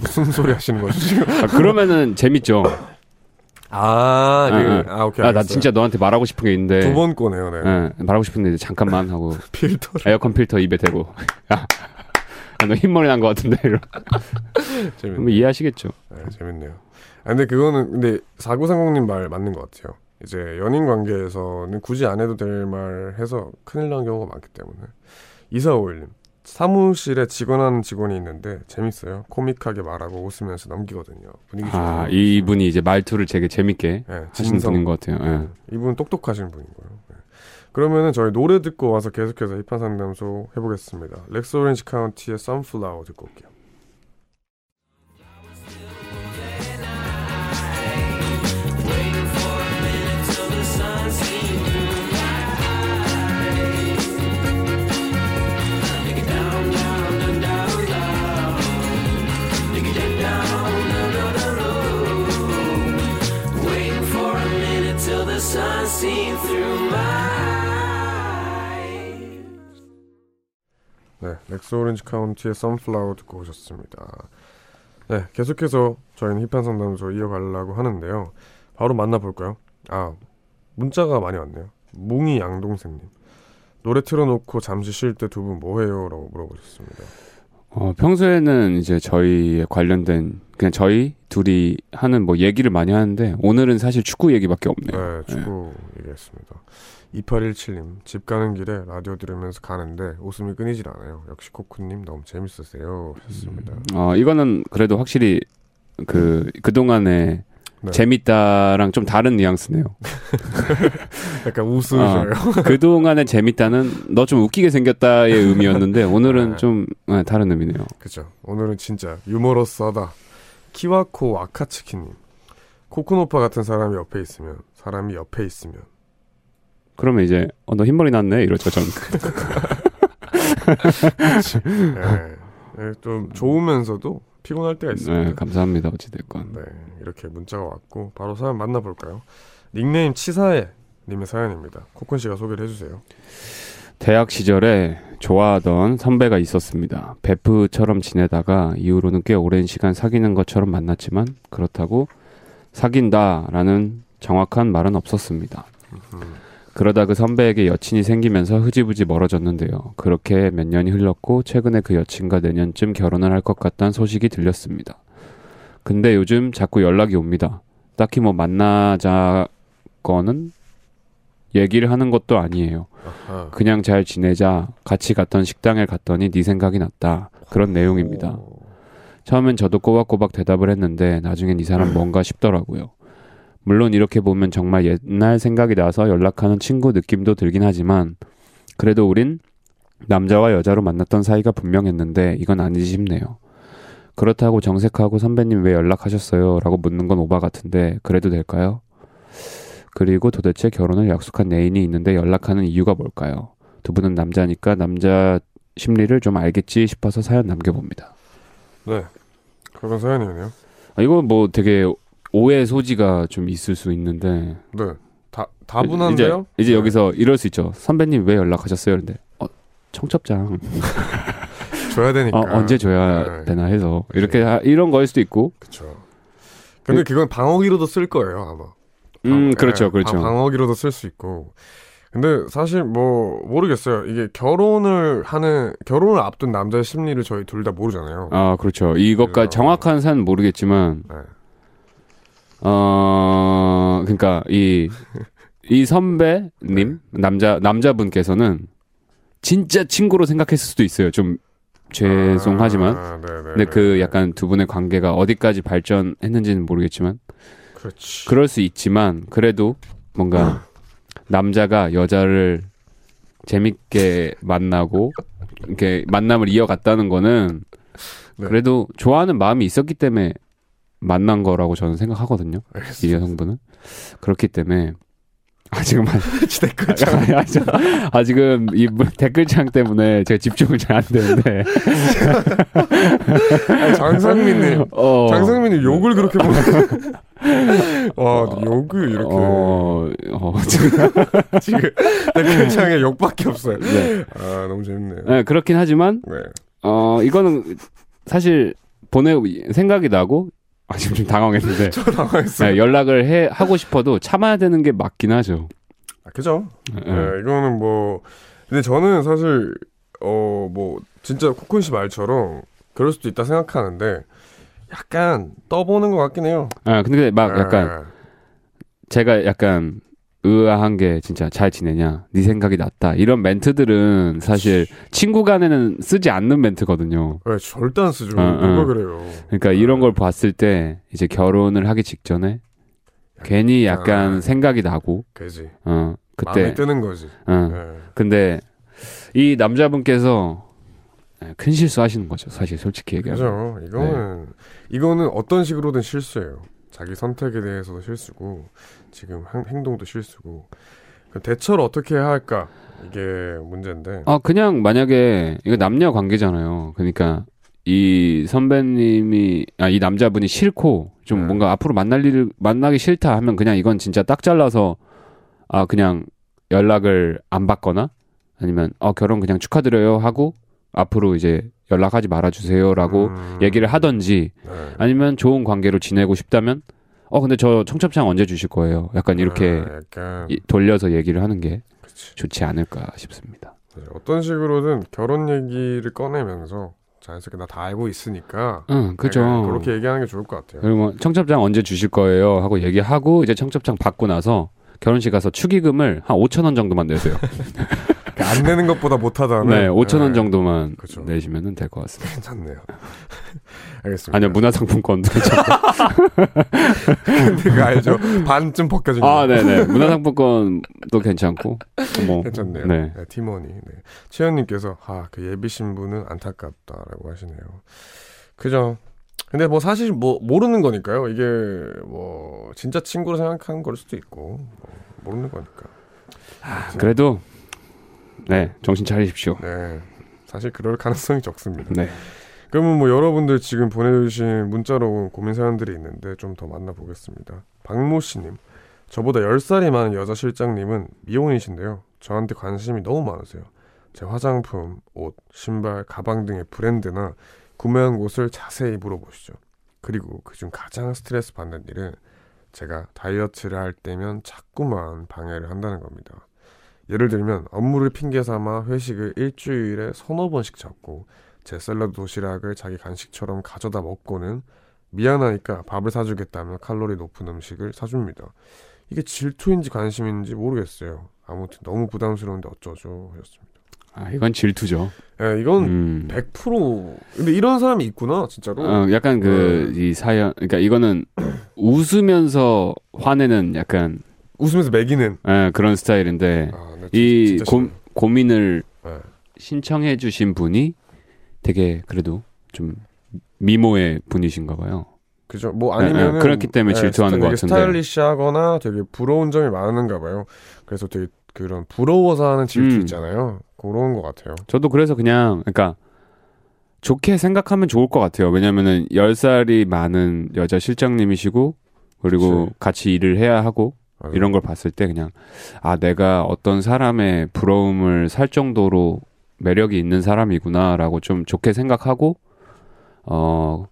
무슨 소리 하시는 거죠 지금? 아, 그러면은 재밌죠. 아, 네. 아, 아, 오케이. 아, 나 진짜 너한테 말하고 싶은 게 있는데. 두 번 꺼네요, 네. 네. 말하고 싶은데 잠깐만 하고. 필터. 에어컨 필터 입에 대고. 아, 너 흰머리 난 것 같은데 이런. 재밌네. 이해하시겠죠. 네, 재밌네요. 아, 근데 그거는 근데 사구상공님 말 맞는 것 같아요. 이제 연인 관계에서는 굳이 안 해도 될 말 해서 큰일 난 경우가 많기 때문에 이사오일님 사무실에 직원하는 직원이 있는데 재밌어요. 코믹하게 말하고 웃으면서 넘기거든요. 분위기 아, 이분이 이제 말투를 되게 재밌게 네, 하시는 분인 것 같아요. 네. 이분은 똑똑하신 분인 거예요. 그러면은 저희 노래 듣고 와서 계속해서 힙한 상담소 해보겠습니다. 렉스 오렌지 카운티의 Sunflower 듣고 올게요. 네, 렉스 오렌지 카운티의 선플라워 듣고 오셨습니다. 네, 계속해서 저희는 힙한 상담소 이어가려고 하는데요. 바로 만나볼까요? 아, 문자가 많이 왔네요. 뭉이 양동생님. 노래 틀어놓고 잠시 쉴 때 두 분 뭐해요? 라고 물어보셨습니다. 어, 평소에는 이제 저희에 관련된 그냥 저희 둘이 하는 뭐 얘기를 많이 하는데 오늘은 사실 축구 얘기밖에 없네요. 네, 축구 네. 얘기했습니다. 2817님, 집 가는 길에 라디오 들으면서 가는데 웃음이 끊이질 않아요. 역시 코쿠님 너무 재밌으세요. 하셨습니다. 음, 어, 이거는 그래도 확실히 그, 그동안에 네. 재밌다랑 좀 다른 뉘앙스네요. 약간 웃으셔요. 어, 그동안에 재밌다는 너 좀 웃기게 생겼다의 의미였는데 오늘은 네. 좀 네, 다른 의미네요. 그죠. 오늘은 진짜 유머러스하다. 키와코 아카츠키님. 코코노파 같은 사람이 옆에 있으면 사람이 옆에 있으면 그러면 이제 어, 너 흰머리 났네 이러죠 전. 네. 네, 좀 좋으면서도 피곤할 때가 있습니다. 네, 감사합니다 어찌됐건. 네, 이렇게 문자가 왔고 바로 사연 만나볼까요? 닉네임 치사해 님의 사연입니다. 코콘 씨가 소개를 해주세요. 대학 시절에 좋아하던 선배가 있었습니다. 베프처럼 지내다가 이후로는 꽤 오랜 시간 사귀는 것처럼 만났지만 그렇다고 사귄다라는 정확한 말은 없었습니다. 그러다 그 선배에게 여친이 생기면서 흐지부지 멀어졌는데요. 그렇게 몇 년이 흘렀고 최근에 그 여친과 내년쯤 결혼을 할 것 같다는 소식이 들렸습니다. 근데 요즘 자꾸 연락이 옵니다. 딱히 뭐 만나자거는 얘기를 하는 것도 아니에요. 그냥 잘 지내자. 같이 갔던 식당에 갔더니 네 생각이 났다. 그런 내용입니다. 처음엔 저도 꼬박꼬박 대답을 했는데 나중엔 이 사람 뭔가 싶더라고요. 물론 이렇게 보면 정말 옛날 생각이 나서 연락하는 친구 느낌도 들긴 하지만 그래도 우린 남자와 여자로 만났던 사이가 분명했는데 이건 아니지 싶네요. 그렇다고 정색하고 선배님 왜 연락하셨어요? 라고 묻는 건 오바 같은데 그래도 될까요? 그리고 도대체 결혼을 약속한 애인이 있는데 연락하는 이유가 뭘까요? 두 분은 남자니까 남자 심리를 좀 알겠지 싶어서 사연 남겨봅니다. 네. 그런 사연이네요. 아, 이거 뭐 되게 오해 소지가 좀 있을 수 있는데. 네. 다 다분한데요? 이제, 이제 네. 여기서 이럴 수 있죠. 선배님 왜 연락하셨어요? 근데 어, 청첩장 줘야 되니까 어, 언제 줘야 네. 되나 해서 이렇게 네. 이런 거일 수도 있고. 그렇죠. 근데 그, 그건 방어기로도 쓸 거예요 아마. 음, 그렇죠, 네, 그렇죠. 방어기로도 쓸 수 있고. 근데 사실 뭐 모르겠어요. 이게 결혼을 하는 결혼을 앞둔 남자의 심리를 저희 둘 다 모르잖아요. 아, 그렇죠. 이것까지 정확한 사는 모르겠지만 네. 어, 그러니까 이, 이 선배님, 네. 남자, 남자분께서는 진짜 친구로 생각했을 수도 있어요. 좀 죄송하지만 아, 근데 그 약간 두 분의 관계가 어디까지 발전했는지는 모르겠지만 그렇지. 그럴 수 있지만 그래도 뭔가 남자가 여자를 재밌게 만나고 이렇게 만남을 이어갔다는 거는 네. 그래도 좋아하는 마음이 있었기 때문에 만난 거라고 저는 생각하거든요. 알겠습니다. 이 여성분은 그렇기 때문에 아직은 댓글창 아 지금 이 댓글창 때문에 제가 집중을 잘 안 되는데 장상민님 어, 장상민님 욕을 그렇게 와 어, 욕을 이렇게 어, 어 지금 지금 댓글창에 욕밖에 없어요. 네. 아 너무 재밌네요. 네 그렇긴 하지만 네. 어 이거는 사실 보내 생각이 나고 아, 지금 좀 당황했는데. 저 당황했어요. 네, 연락을 해, 하고 싶어도 참아야 되는 게 맞긴 하죠. 아, 그죠? 네. 네, 이거는 뭐, 근데 저는 사실, 어, 뭐, 진짜 코쿤 씨 말처럼 그럴 수도 있다 생각하는데, 약간 떠보는 것 같긴 해요. 아, 근데 막 약간, 네. 제가 약간 의아한 게 진짜 잘 지내냐, 네 생각이 낫다 이런 멘트들은 사실 친구 간에는 쓰지 않는 멘트거든요. 네, 절대 안 쓰죠. 어, 누가 어. 그래요. 그러니까 네. 이런 걸 봤을 때 이제 결혼을 하기 직전에 괜히 약간 아, 생각이 나고, 그지. 어 그때 마음에 뜨는 거지. 어, 네. 근데 이 남자분께서 네, 큰 실수하시는 거죠, 사실 솔직히 얘기하면. 그죠. 이거는 네. 이거는 어떤 식으로든 실수예요. 자기 선택에 대해서도 실수고 지금 행동도 실수고 대처를 어떻게 해야 할까 이게 문제인데. 아 그냥 만약에 이거 남녀 관계잖아요. 그러니까 이 선배님이 아 이 남자분이 싫고 좀 네. 뭔가 앞으로 만날 일을 만나기 싫다 하면 그냥 이건 진짜 딱 잘라서 아 그냥 연락을 안 받거나 아니면 어 결혼 그냥 축하드려요 하고 앞으로 이제 연락하지 말아주세요라고 음... 얘기를 하던지 네. 아니면 좋은 관계로 지내고 싶다면 어 근데 저 청첩장 언제 주실 거예요? 약간 이렇게 아, 약간... 이, 돌려서 얘기를 하는 게 그치. 좋지 않을까 싶습니다. 네, 어떤 식으로든 결혼 얘기를 꺼내면서 자연스럽게 나 다 알고 있으니까. 응, 그죠. 그렇게 얘기하는 게 좋을 것 같아요. 그리고 뭐 청첩장 언제 주실 거예요? 하고 얘기하고 이제 청첩장 받고 나서 결혼식 가서 축의금을 한 5천 원 정도만 내세요. 안 내는 것보다 못하다는. 네, 5천 원 네. 정도만 그쵸. 내시면은 될것 같습니다. 괜찮네요. 알겠습니다. 아니요, 문화상품권도. 근데 그 알죠? 반쯤 벗겨진 아, 네네. 문화상품권도 괜찮고. 뭐. 괜찮네요. 네. 네 팀원이. 네. 최현님께서, 아, 그 예비 신부는 안타깝다라고 하시네요. 그죠. 근데 뭐 사실 뭐 모르는 거니까요. 이게 뭐 진짜 친구로 생각하는 걸 수도 있고 뭐 모르는 거니까. 아, 그래도 네 정신 차리십시오. 네 사실 그럴 가능성이 적습니다. 네. 그러면 뭐 여러분들 지금 보내주신 문자로 고민 사연들이 있는데 좀 더 만나보겠습니다. 박모 씨님, 저보다 10살이 많은 여자 실장님은 미혼이신데요. 저한테 관심이 너무 많으세요. 제 화장품, 옷, 신발, 가방 등의 브랜드나 구매한 곳을 자세히 물어보시죠. 그리고 그중 가장 스트레스 받는 일은 제가 다이어트를 할 때면 자꾸만 방해를 한다는 겁니다. 예를 들면 업무를 핑계 삼아 회식을 일주일에 서너 번씩 잡고 제 샐러드 도시락을 자기 간식처럼 가져다 먹고는 미안하니까 밥을 사주겠다며 칼로리 높은 음식을 사줍니다. 이게 질투인지 관심인지 모르겠어요. 아무튼 너무 부담스러운데 어쩌죠 하셨습니다. 아, 이건 질투죠. 예, 네, 이건 음. 100% 근데 이런 사람이 있구나, 진짜로. 어, 약간 그, 이 사연, 그러니까 이거는 웃으면서 화내는 약간. 웃으면서 매기는. 예, 그런 스타일인데. 아, 네, 이 고, 고민을 네. 신청해 주신 분이 되게 그래도 좀 미모의 분이신가 봐요. 그죠. 뭐 아니면 네, 그렇기 때문에 질투하는 것 같은데. 스타일리시하거나 되게 부러운 점이 많은가 봐요. 그래서 되게 그런 부러워서 하는 질투 음. 있잖아요. 그런 것 같아요. 저도 그래서 그냥 그러니까 좋게 생각하면 좋을 것 같아요. 왜냐면은 10살이 많은 여자 실장님이시고 그리고 그치. 같이 일을 해야 하고. 이런 걸 봤을 때 그냥 아 내가 어떤 사람의 부러움을 살 정도로 매력이 있는 사람이구나라고 좀 좋게 생각하고 어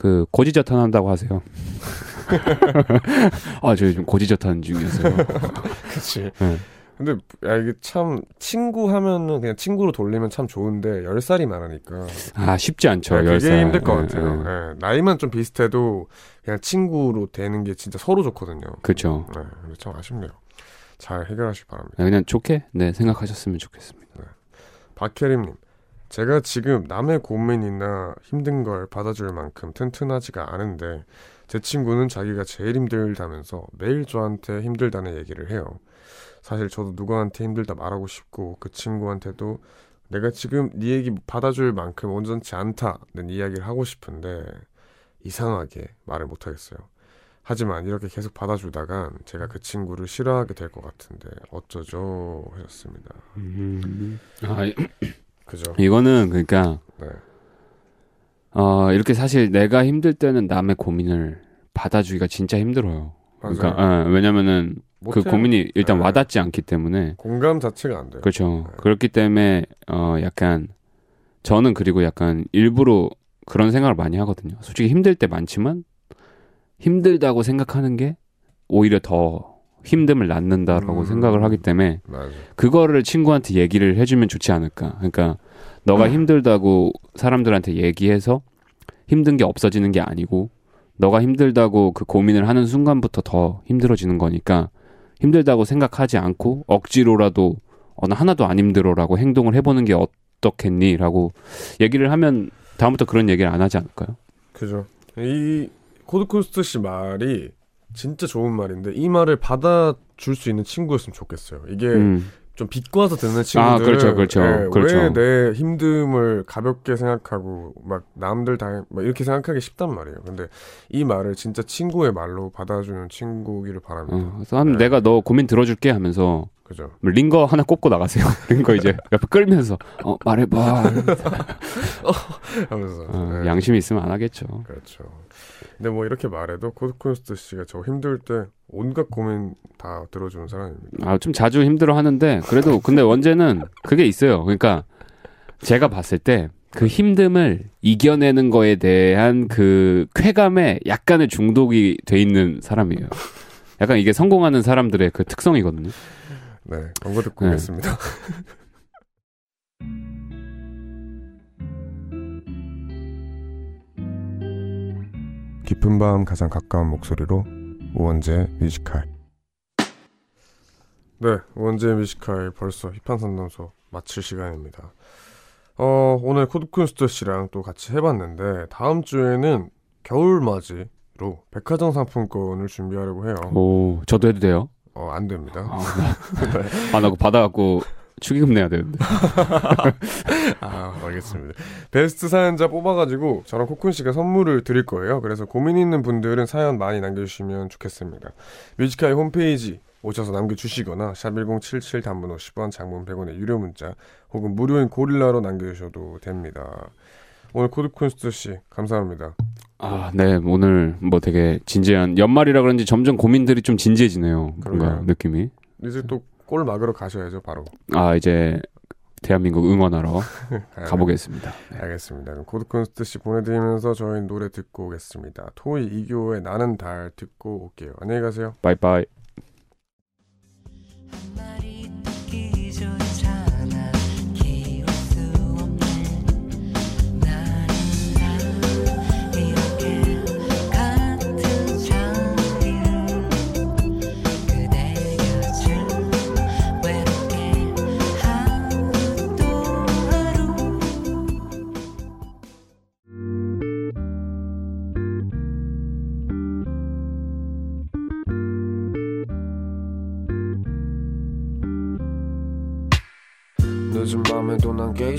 그 고지저탄 한다고 하세요. 아, 저희 좀 고지저탄 중이어서요. 그치. 네. 근데 야 이게 참 친구 하면은 그냥 친구로 돌리면 참 좋은데 10살이 많으니까 아 쉽지 않죠. 네, 10살. 그게 힘들 것 네, 같아요. 네. 네. 나이만 좀 비슷해도 그냥 친구로 되는 게 진짜 서로 좋거든요. 그렇죠. 네, 참 아쉽네요. 잘 해결하시기 바랍니다. 네, 그냥 좋게 네 생각하셨으면 좋겠습니다. 네. 박혜림님 제가 지금 남의 고민이나 힘든 걸 받아줄 만큼 튼튼하지가 않은데 제 친구는 자기가 제일 힘들다면서 매일 저한테 힘들다는 얘기를 해요. 사실 저도 누구한테 힘들다 말하고 싶고 그 친구한테도 내가 지금 네 얘기 받아줄 만큼 온전치 않다는 이야기를 하고 싶은데 이상하게 말을 못하겠어요. 하지만 이렇게 계속 받아주다간 제가 그 친구를 싫어하게 될 것 같은데 어쩌죠 하셨습니다. 음, 아, 그죠. 이거는 그러니까 네. 어, 이렇게 사실 내가 힘들 때는 남의 고민을 받아주기가 진짜 힘들어요. 맞아요. 그러니까 어, 왜냐면은 그 고민이 일단 네. 와닿지 않기 때문에 공감 자체가 안 돼요. 그렇죠. 네. 그렇기 때문에 어 약간 저는 그리고 약간 일부러 그런 생각을 많이 하거든요. 솔직히 힘들 때 많지만 힘들다고 생각하는 게 오히려 더 힘듦을 낳는다라고 음, 생각을 하기 때문에 맞아. 그거를 친구한테 얘기를 해주면 좋지 않을까. 그러니까 너가 음. 힘들다고 사람들한테 얘기해서 힘든 게 없어지는 게 아니고 너가 힘들다고 그 고민을 하는 순간부터 더 힘들어지는 거니까 힘들다고 생각하지 않고 억지로라도 어느 하나도 안 힘들어라고 행동을 해보는 게 어떻겠니라고 얘기를 하면 다음부터 그런 얘기를 안 하지 않을까요? 그죠. 이 코드 쿤스트 씨 말이 진짜 좋은 말인데 이 말을 받아줄 수 있는 친구였으면 좋겠어요. 이게 음. 좀 비꼬아서 듣는 친구들 아, 그렇죠, 그렇죠, 네, 그렇죠. 왜 내 힘듦을 가볍게 생각하고 막 남들 다 막 이렇게 생각하기 쉽단 말이에요. 근데 이 말을 진짜 친구의 말로 받아주는 친구기를 바랍니다. 어, 그래서 네. 내가 너 고민 들어줄게 하면서 그죠. 뭐 링거 하나 꼽고 나가세요. 링거 이제 옆에 끌면서 어 말해봐 어, 하면서 어, 네. 양심이 있으면 안 하겠죠. 그렇죠. 근데 뭐 이렇게 말해도 코드 쿤스트 씨가 저 힘들 때 온갖 고민 다 들어주는 사람입니다. 아, 좀 자주 힘들어 하는데, 그래도, 근데 원재는 그게 있어요. 그러니까, 제가 봤을 때, 그 힘듦을 이겨내는 거에 대한 그 쾌감에 약간의 중독이 돼 있는 사람이에요. 약간 이게 성공하는 사람들의 그 특성이거든요. 네, 광고 듣고 네. 오겠습니다. 깊은 밤 가장 가까운 목소리로 우원재의 Music High 네, 우원재의 Music High 벌써 힙한 상담소 마칠 시간입니다. 어, 오늘 코드 쿤스트 씨랑 또 같이 해봤는데 다음 주에는 겨울맞이로 백화점 상품권을 준비하려고 해요. 오, 저도 해도 돼요? 어, 안 됩니다. 아, 네. 아나 그거 받아갖고 축의금 내야 되는데. 아, 알겠습니다. 베스트 사연자 뽑아가지고 저랑 코쿤 씨가 선물을 드릴 거예요. 그래서 고민 있는 분들은 사연 많이 남겨주시면 좋겠습니다. Music High 홈페이지 오셔서 남겨주시거나 샵1077 단문 50원 장문 100원의 유료 문자 혹은 무료인 고릴라로 남겨주셔도 됩니다. 오늘 코드 쿤스트 씨 감사합니다. 아, 네. 오늘 뭐 되게 진지한 연말이라 그런지 점점 고민들이 좀 진지해지네요. 뭔가 느낌이. 이제 또 골 막으러 가셔야죠, 바로. 아, 이제 대한민국 응원하러 가보겠습니다. 네. 알겠습니다. 그럼 코드 쿤스트 씨 보내드리면서 저희 노래 듣고 오겠습니다. 토이 이규호의 나는 달 듣고 올게요. 안녕히 가세요. 바이바이.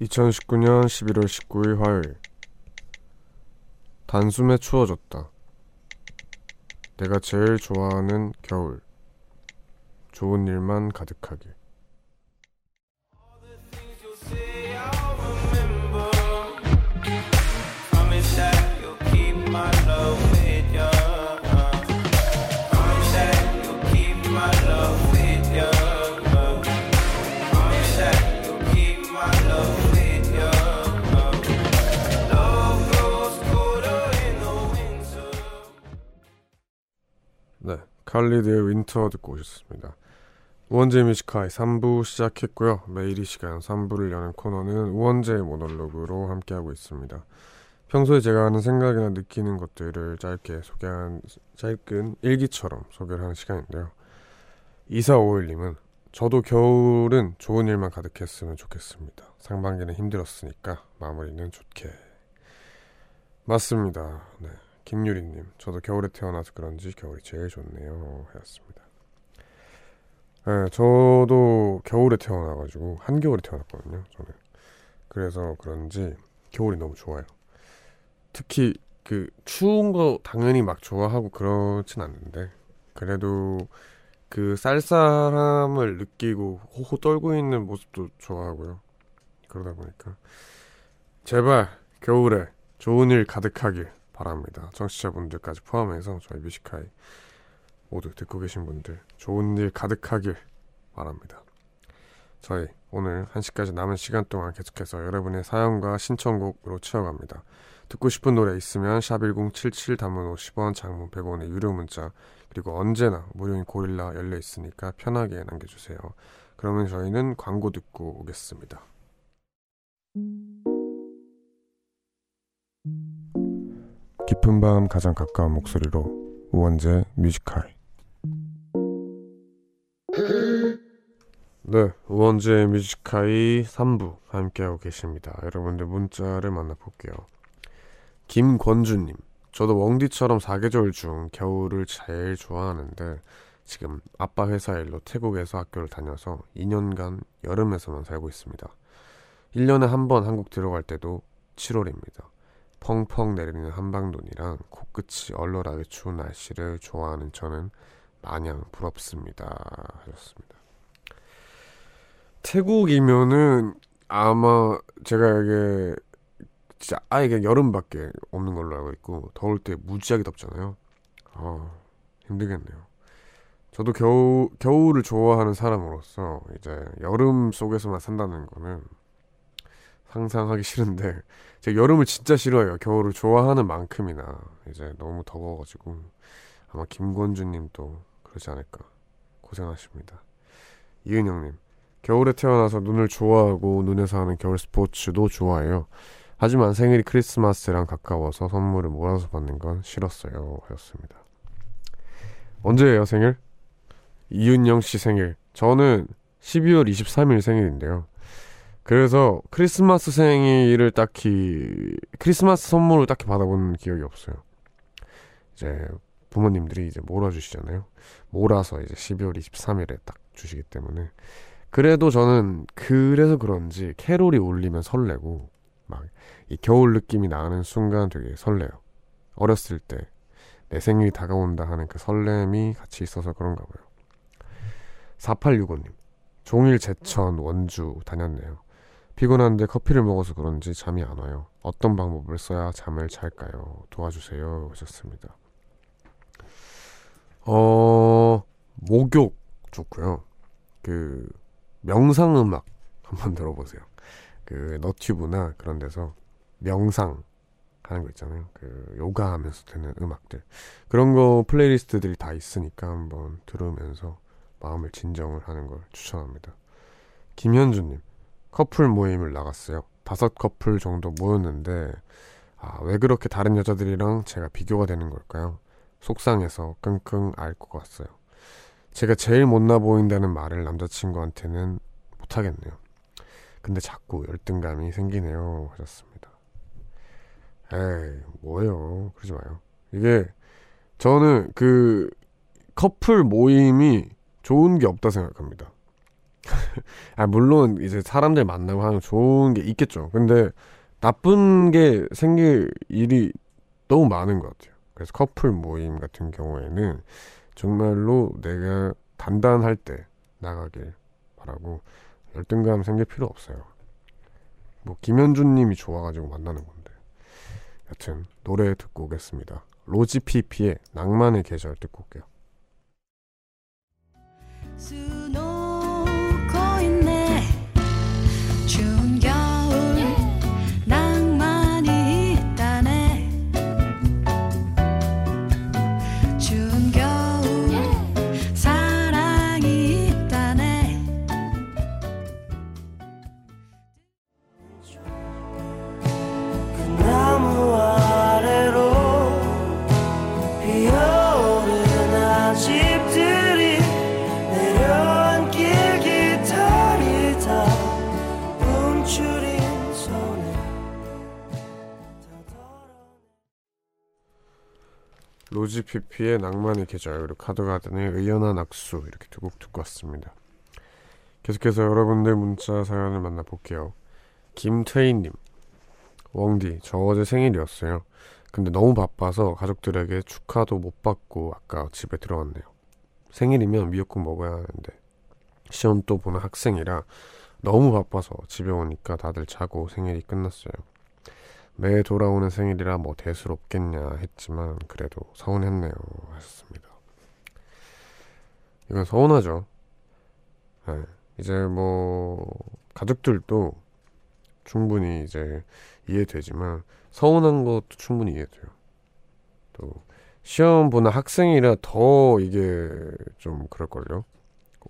2019년 11월 19일 화요일 단숨에 추워졌다. 내가 제일 좋아하는 겨울. 좋은 일만 가득하게. 칼리드의 윈터 듣고 오셨습니다. 우원재의 Music High 3부 시작했고요. 매일 이 시간 3부를 여는 코너는 우원재의 모놀로그로 함께하고 있습니다. 평소에 제가 하는 생각이나 느끼는 것들을 짧게 소개한 짧은 일기처럼 소개를 하는 시간인데요. 2451님은 저도 겨울은 좋은 일만 가득했으면 좋겠습니다. 상반기는 힘들었으니까 마무리는 좋게. 맞습니다. 네. 김유리님, 저도 겨울에 태어나서 그런지 겨울이 제일 좋네요. 하였습니다. 네, 저도 겨울에 태어나가지고 한겨울에 태어났거든요. 저는 그래서 그런지 겨울이 너무 좋아요. 특히 그 추운 거 당연히 막 좋아하고 그렇진 않는데 그래도 그 쌀쌀함을 느끼고 호호 떨고 있는 모습도 좋아하고요. 그러다 보니까 제발 겨울에 좋은 일 가득하길 바랍니다. 청취자분들까지 포함해서 저희 뮤지카이 모두 듣고 계신 분들 좋은 일 가득하길 바랍니다. 저희 오늘 1시까지 남은 시간 동안 계속해서 여러분의 사연과 신청곡으로 채워갑니다. 듣고 싶은 노래 있으면 샵1077 담은 50원 장문 100원의 유료 문자 그리고 언제나 무료인 고릴라 열려 있으니까 편하게 남겨주세요. 그러면 저희는 광고 듣고 오겠습니다. 깊은 밤 가장 가까운 목소리로 우원재 뮤지컬 네, 우원재 뮤지카이 3부 함께하고 계십니다. 여러분들 문자를 만나볼게요. 김권주님, 저도 웡디처럼 사계절 중 겨울을 제일 좋아하는데 지금 아빠 회사 일로 태국에서 학교를 다녀서 2년간 여름에서만 살고 있습니다. 1년에 한 번 한국 들어갈 때도 7월입니다. 펑펑 내리는 한방눈이랑 코끝이 얼얼하게 추운 날씨를 좋아하는 저는 마냥 부럽습니다. 하셨습니다. 태국이면은 아마 제가 이게 진짜 아예 그냥 여름밖에 없는 걸로 알고 있고 더울 때 무지하게 덥잖아요. 아 힘들겠네요. 저도 겨우 겨울을 좋아하는 사람으로서 이제 여름 속에서만 산다는 거는 상상하기 싫은데 제가 여름을 진짜 싫어해요. 겨울을 좋아하는 만큼이나 이제 너무 더워가지고 아마 김권주님도 그러지 않을까 고생하십니다. 이은영님 겨울에 태어나서 눈을 좋아하고 눈에서 하는 겨울 스포츠도 좋아해요. 하지만 생일이 크리스마스랑 가까워서 선물을 몰아서 받는 건 싫었어요. 하였습니다. 언제예요, 생일? 이윤영 씨 생일. 저는 12월 23일 생일인데요. 그래서 크리스마스 생일을 딱히, 크리스마스 선물을 딱히 받아본 기억이 없어요. 이제 부모님들이 이제 몰아주시잖아요. 몰아서 이제 12월 23일에 딱 주시기 때문에. 그래도 저는 그래서 그런지 캐롤이 울리면 설레고 막 이 겨울 느낌이 나는 순간 되게 설레요. 어렸을 때 내 생일이 다가온다 하는 그 설렘이 같이 있어서 그런가 봐요. 4865님 종일 제천 원주 다녔네요. 피곤한데 커피를 먹어서 그런지 잠이 안 와요. 어떤 방법을 써야 잠을 잘까요? 도와주세요. 하셨습니다. 어, 목욕 좋고요. 그 명상 음악 한번 들어보세요. 그 너튜브나 그런 데서 명상 하는 거 있잖아요. 그 요가 하면서 듣는 음악들. 그런 거 playlist들이 다 있으니까 한번 들으면서 마음을 진정을 하는 걸 추천합니다. 김현주님, 커플 모임을 나갔어요. 다섯 커플 정도 모였는데, 아, 왜 그렇게 다른 여자들이랑 제가 비교가 되는 걸까요? 속상해서 끙끙 앓고 왔어요. 제가 제일 못나 보인다는 말을 남자친구한테는 못하겠네요. 근데 자꾸 열등감이 생기네요. 하셨습니다. 에이, 뭐예요. 그러지 마요. 이게, 저는 그 커플 모임이 좋은 게 없다 생각합니다. 아, 물론 이제 사람들 만나고 하는 좋은 게 있겠죠. 근데 나쁜 게 생길 일이 너무 많은 것 같아요. 그래서 커플 모임 같은 경우에는 정말로 내가 단단할 때 나가길 바라고 열등감 생길 필요 없어요. 뭐 김현준 님이 좋아가지고 만나는 건데. 여튼 노래 듣고 오겠습니다. 로지피피의 낭만의 계절 듣고 올게요. 우지피피의 낭만의 계절 그리고 카드가든의 의연한 악수 이렇게 두 곡 듣고 왔습니다. 계속해서 여러분들 문자 사연을 만나볼게요. 김태희님 웡디 저 어제 생일이었어요. 근데 너무 바빠서 가족들에게 축하도 못 받고 아까 집에 들어왔네요. 생일이면 미역국 먹어야 하는데 시험 또 보는 학생이라 너무 바빠서 집에 오니까 다들 자고 생일이 끝났어요. 매 돌아오는 생일이라 뭐 대수롭겠냐 했지만 그래도 서운했네요 하셨습니다. 이건 서운하죠. 네. 이제 뭐 가족들도 충분히 이제 이해되지만 서운한 것도 충분히 이해돼요. 또 시험 보는 학생이라 더 이게 좀 그럴걸요.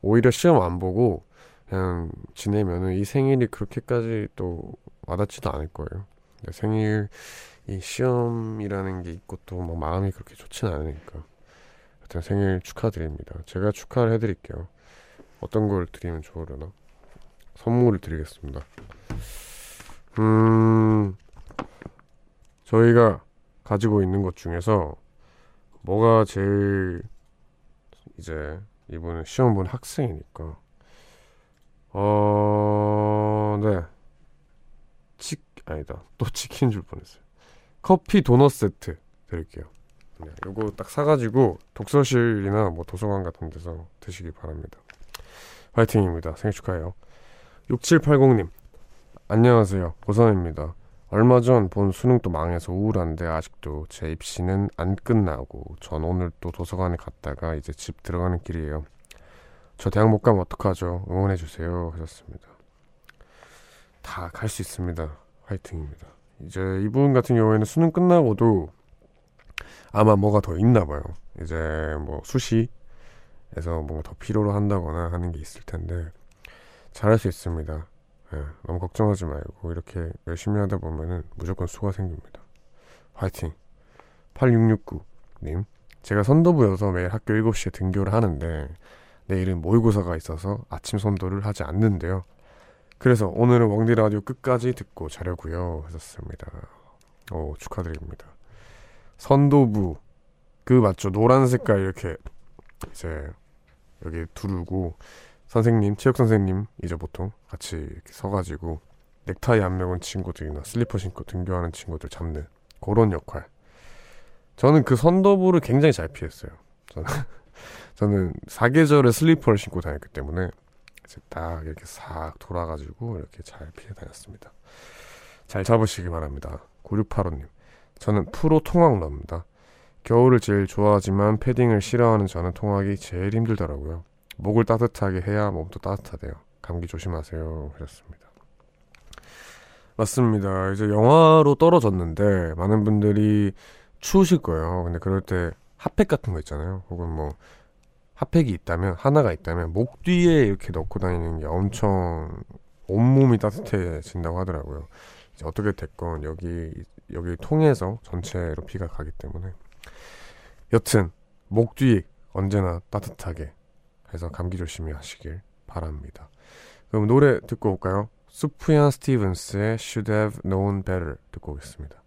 오히려 시험 안 보고 그냥 지내면은 이 생일이 그렇게까지 또 와닿지도 않을 거예요. 생일 이 시험이라는 게 있고 또막 마음이 그렇게 좋지는 않으니까. 하여튼 생일 축하드립니다. 제가 축하를 해드릴게요. 어떤 걸 드리면 좋으려나? 선물을 드리겠습니다. 음, 저희가 가지고 있는 것 중에서 뭐가 제일 이제 이분은 시험 본 학생이니까 어, 네. 치 아니다. 또 치킨 줄 뻔했어요. 커피 도넛 세트 드릴게요. 네, 요거 딱 사가지고 독서실이나 뭐 도서관 같은 데서 드시기 바랍니다. 화이팅입니다. 생일 축하해요. 6780님, 안녕하세요. 고선입니다. 얼마 전 본 수능도 망해서 우울한데 아직도 제 입시는 안 끝나고 전 오늘 또 도서관에 갔다가 이제 집 들어가는 길이에요. 저 대학 못 가면 어떡하죠? 응원해주세요. 하셨습니다. 다 갈 수 있습니다. 화이팅입니다. 이제 이분 같은 경우에는 수능 끝나고도 아마 뭐가 더 있나 봐요. 이제 뭐 수시에서 뭔가 더 필요로 한다거나 하는 게 있을 텐데 잘할 수 있습니다. 네, 너무 걱정하지 말고 이렇게 열심히 하다 보면은 무조건 수가 생깁니다. 화이팅. 8669님. 제가 선도부여서 매일 학교 7시에 등교를 하는데 내일은 모의고사가 있어서 아침 선도를 하지 않는데요. 그래서 오늘은 왕디 라디오 끝까지 듣고 자려고요. 하셨습니다. 오, 축하드립니다. 선도부 그 맞죠? 노란 색깔 이렇게 이제 여기 두르고 선생님, 체육 선생님 이제 보통 같이 이렇게 서가지고 넥타이 안 매운 친구들이나 슬리퍼 신고 등교하는 친구들 잡는 그런 역할. 저는 그 선도부를 굉장히 잘 피했어요. 저는 저는 사계절에 슬리퍼를 신고 다녔기 때문에 이제 딱 이렇게 싹 돌아가지고 이렇게 잘 피해 다녔습니다. 잘 잡으시기 바랍니다. 9685님. 저는 프로 통학러입니다. 겨울을 제일 좋아하지만 패딩을 싫어하는 저는 통학이 제일 힘들더라고요. 목을 따뜻하게 해야 몸도 따뜻하대요. 감기 조심하세요. 하셨습니다. 맞습니다. 이제 영화로 떨어졌는데 많은 분들이 추우실 거예요. 근데 그럴 때 핫팩 같은 거 있잖아요. 혹은 뭐 핫팩이 있다면 하나가 있다면 목 뒤에 이렇게 넣고 다니는 게 엄청 온몸이 따뜻해진다고 하더라고요. 이제 어떻게 됐건 여기 여기 통해서 전체로 피가 가기 때문에 여튼 목 뒤 언제나 따뜻하게 해서 감기 조심히 하시길 바랍니다. 그럼 노래 듣고 올까요? 수프얀 스티븐스의 Should Have Known Better 듣고 오겠습니다.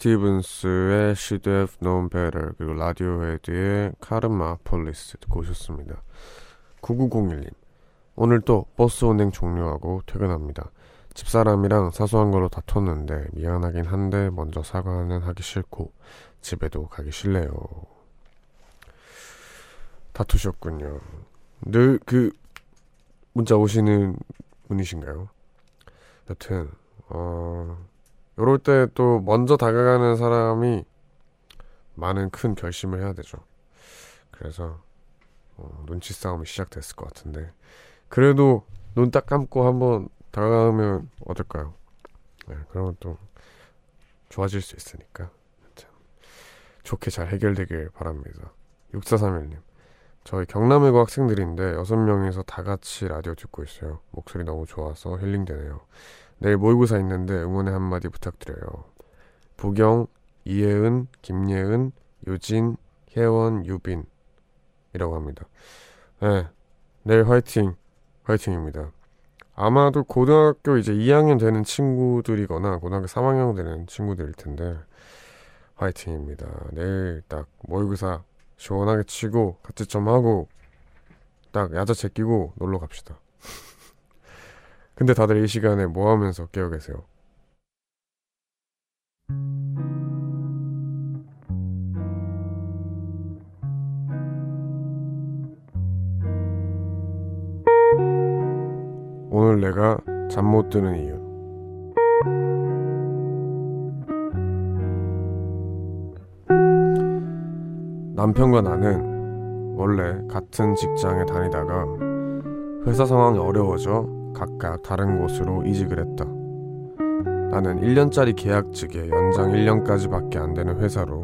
Stevens의 Should Have Known Better 그리고 Radiohead의 Karma Police 듣고 오셨습니다. 9901님 오늘 또 버스 운행 종료하고 퇴근합니다. 집사람이랑 사소한 걸로 다퉜는데 미안하긴 한데 먼저 사과는 하기 싫고 집에도 가기 싫네요. 다투셨군요. 늘 그 문자 오시는 분이신가요? 여튼 어 요럴 때 또 먼저 다가가는 사람이 많은 큰 결심을 해야 되죠. 그래서 어, 눈치 싸움이 시작됐을 것 같은데 그래도 눈 딱 감고 한번 다가가면 어떨까요? 네, 그러면 또 좋아질 수 있으니까 참 좋게 잘 해결되길 바랍니다. 6431님 저희 경남외고 학생들인데 6명이서 다 같이 라디오 듣고 있어요. 목소리 너무 좋아서 힐링되네요. 내일 모의고사 있는데 응원의 한마디 부탁드려요. 부경, 이혜은, 김예은, 유진, 혜원, 유빈 이라고 합니다. 네, 내일 화이팅, 화이팅입니다. 아마도 고등학교 이제 2학년 되는 친구들이거나 고등학교 3학년 되는 친구들일 텐데 화이팅입니다. 내일 딱 모의고사 시원하게 치고 같이 좀 하고 딱 야자 제끼고 놀러 갑시다. 근데 다들 이 시간에 뭐 하면서 깨어 계세요? 오늘 내가 잠 못 드는 이유. 남편과 나는 원래 같은 직장에 다니다가 회사 상황이 어려워져 각각 다른 곳으로 이직을 했다. 나는 1년짜리 계약직에 연장 1년까지밖에 안 되는 회사로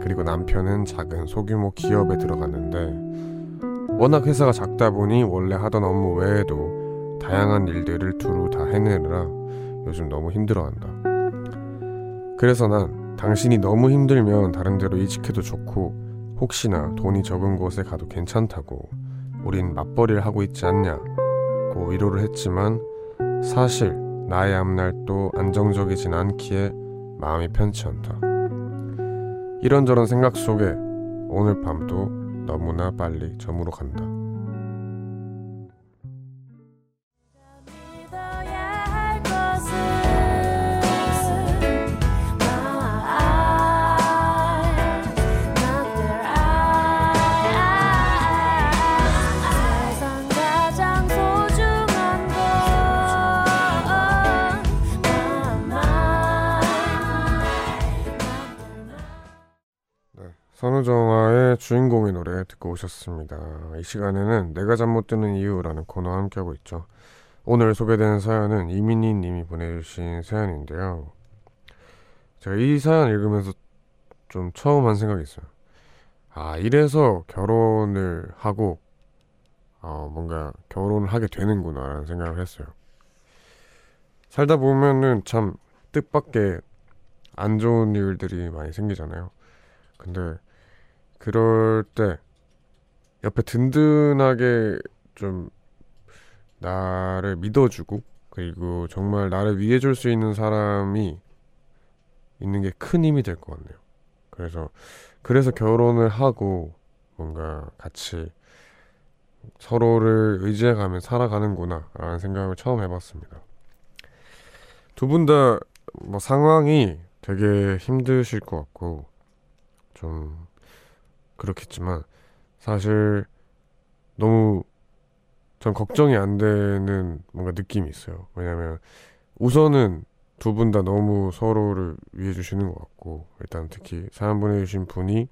그리고 남편은 작은 소규모 기업에 들어갔는데 워낙 회사가 작다 보니 원래 하던 업무 외에도 다양한 일들을 두루 다 해내느라 요즘 너무 힘들어한다. 그래서 난 당신이 너무 힘들면 다른 데로 이직해도 좋고 혹시나 돈이 적은 곳에 가도 괜찮다고 우린 맞벌이를 하고 있지 않냐 고 위로를 했지만 사실 나의 앞날도 안정적이진 않기에 마음이 편치 않다. 이런저런 생각 속에 오늘 밤도 너무나 빨리 저물어 간다. 선우정아의 주인공의 노래 듣고 오셨습니다. 이 시간에는 내가 잠 못 드는 이유라는 코너와 함께하고 있죠. 오늘 소개되는 사연은 이민희 님이 보내주신 사연인데요. 제가 이 사연 읽으면서 좀 처음 한 생각이 있어요. 아, 이래서 결혼을 하고, 어, 뭔가 결혼을 하게 되는구나, 라는 생각을 했어요. 살다 보면은 참 뜻밖의 안 좋은 일들이 많이 생기잖아요. 근데 그럴 때 옆에 든든하게 좀 나를 믿어주고 그리고 정말 나를 위해 줄 수 있는 사람이 있는 게 큰 힘이 될 것 같네요. 그래서 그래서 결혼을 하고 뭔가 같이 서로를 의지해가며 살아가는구나 라는 생각을 처음 해봤습니다. 두 분 다 뭐 상황이 되게 힘드실 것 같고 좀 그렇겠지만 사실 너무 전 걱정이 안 되는 뭔가 느낌이 있어요. 왜냐면 우선은 두 분 다 너무 서로를 위해 주시는 것 같고 일단 특히 사연 보내주신 분이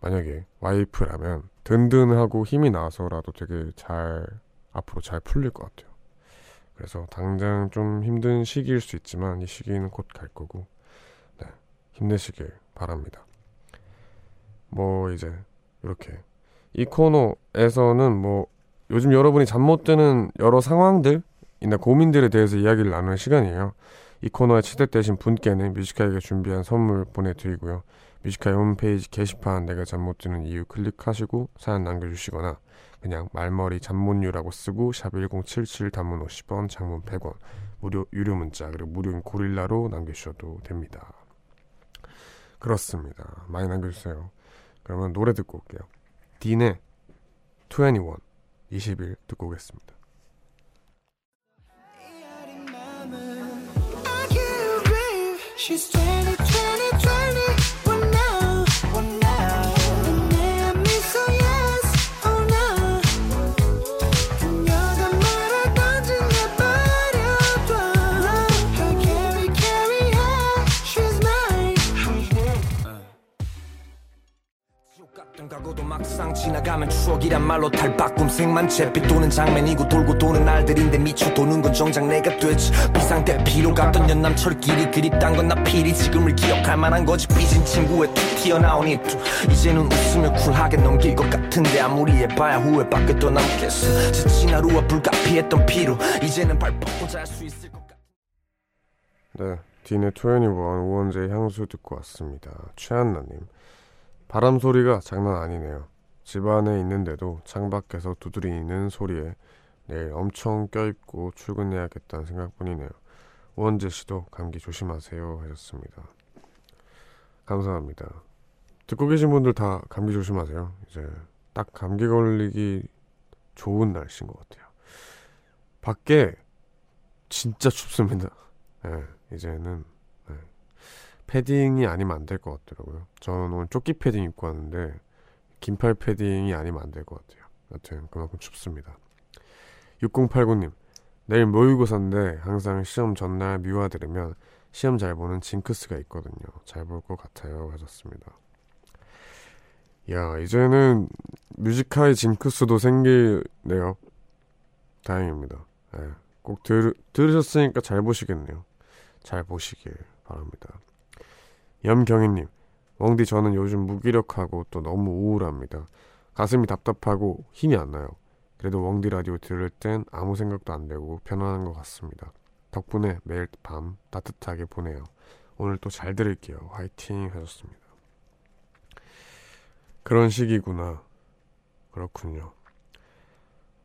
만약에 와이프라면 든든하고 힘이 나서라도 되게 잘 앞으로 잘 풀릴 것 같아요. 그래서 당장 좀 힘든 시기일 수 있지만 이 시기는 곧 갈 거고 네, 힘내시길 바랍니다. 뭐 이제 이렇게 이 코너에서는 뭐 요즘 여러분이 잠 못 드는 여러 상황들이나 고민들에 대해서 이야기를 나누는 시간이에요. 이 코너에 채택되신 분께는 Music High에게 준비한 선물 보내드리고요. Music High 홈페이지 게시판 내가 잠 못 드는 이유 클릭하시고 사연 남겨주시거나 그냥 말머리 잠못유라고 쓰고 샵 1077 단문 50원 장문 100원 무료 유료 문자 그리고 무료인 고릴라로 남겨주셔도 됩니다. 그렇습니다. 많이 남겨주세요. 그러면 노래 듣고 올게요. 딘의 21, 20일 듣고 오겠습니다. She's 20, 지나가는 추억이란 말로 탈바꿈색만 채빛 도는 장면이고 돌고 도는 날들인데 미쳐 도는 건 정작 내가 됐지. 비상대 피로 갔던 연남철길이 그립단 건 나 필히 지금을 기억할 만한 거지. 삐진 친구의 툭 튀어나온 이투 이제는 웃으며 쿨하게 넘길 것 같은데 아무리 해봐야 후회밖에 또 남겠어. 지친 하루와 불가피했던 피로 이제는 발 뻗고 잘 수 있을 것 같아. 네 디네 토연이원 우원재 향수 듣고 왔습니다. 최한나님 바람 소리가 장난 아니네요 집 안에 있는데도 창밖에서 두드리는 소리에 내일 엄청 껴입고 출근해야겠다는 생각뿐이네요. 우원재 씨도 감기 조심하세요 하셨습니다. 감사합니다. 듣고 계신 분들 다 감기 조심하세요. 이제 딱 감기 걸리기 좋은 날씨인 것 같아요. 밖에 진짜 춥습니다. 네, 이제는 네. 패딩이 아니면 안 될 것 같더라고요. 저는 오늘 조끼 패딩 입고 왔는데 긴팔 패딩이 아니면 안 될 것 같아요. 여튼 그만큼 춥습니다. 6089님 내일 모의고사인데 항상 시험 전날 뮤하 들으면 시험 잘 보는 징크스가 있거든요. 잘 볼 것 같아요. 하셨습니다. 야 이제는 Music High 징크스도 생기네요. 다행입니다. 네, 꼭 들, 들으셨으니까 잘 보시겠네요. 잘 보시길 바랍니다. 염경희님 웡디 저는 요즘 무기력하고 또 너무 우울합니다. 가슴이 답답하고 힘이 안 나요. 그래도 웡디 라디오 들을 땐 아무 생각도 안 되고 편안한 것 같습니다. 덕분에 매일 밤 따뜻하게 보내요. 오늘 또 잘 들을게요. 화이팅 하셨습니다. 그런 시기구나. 그렇군요.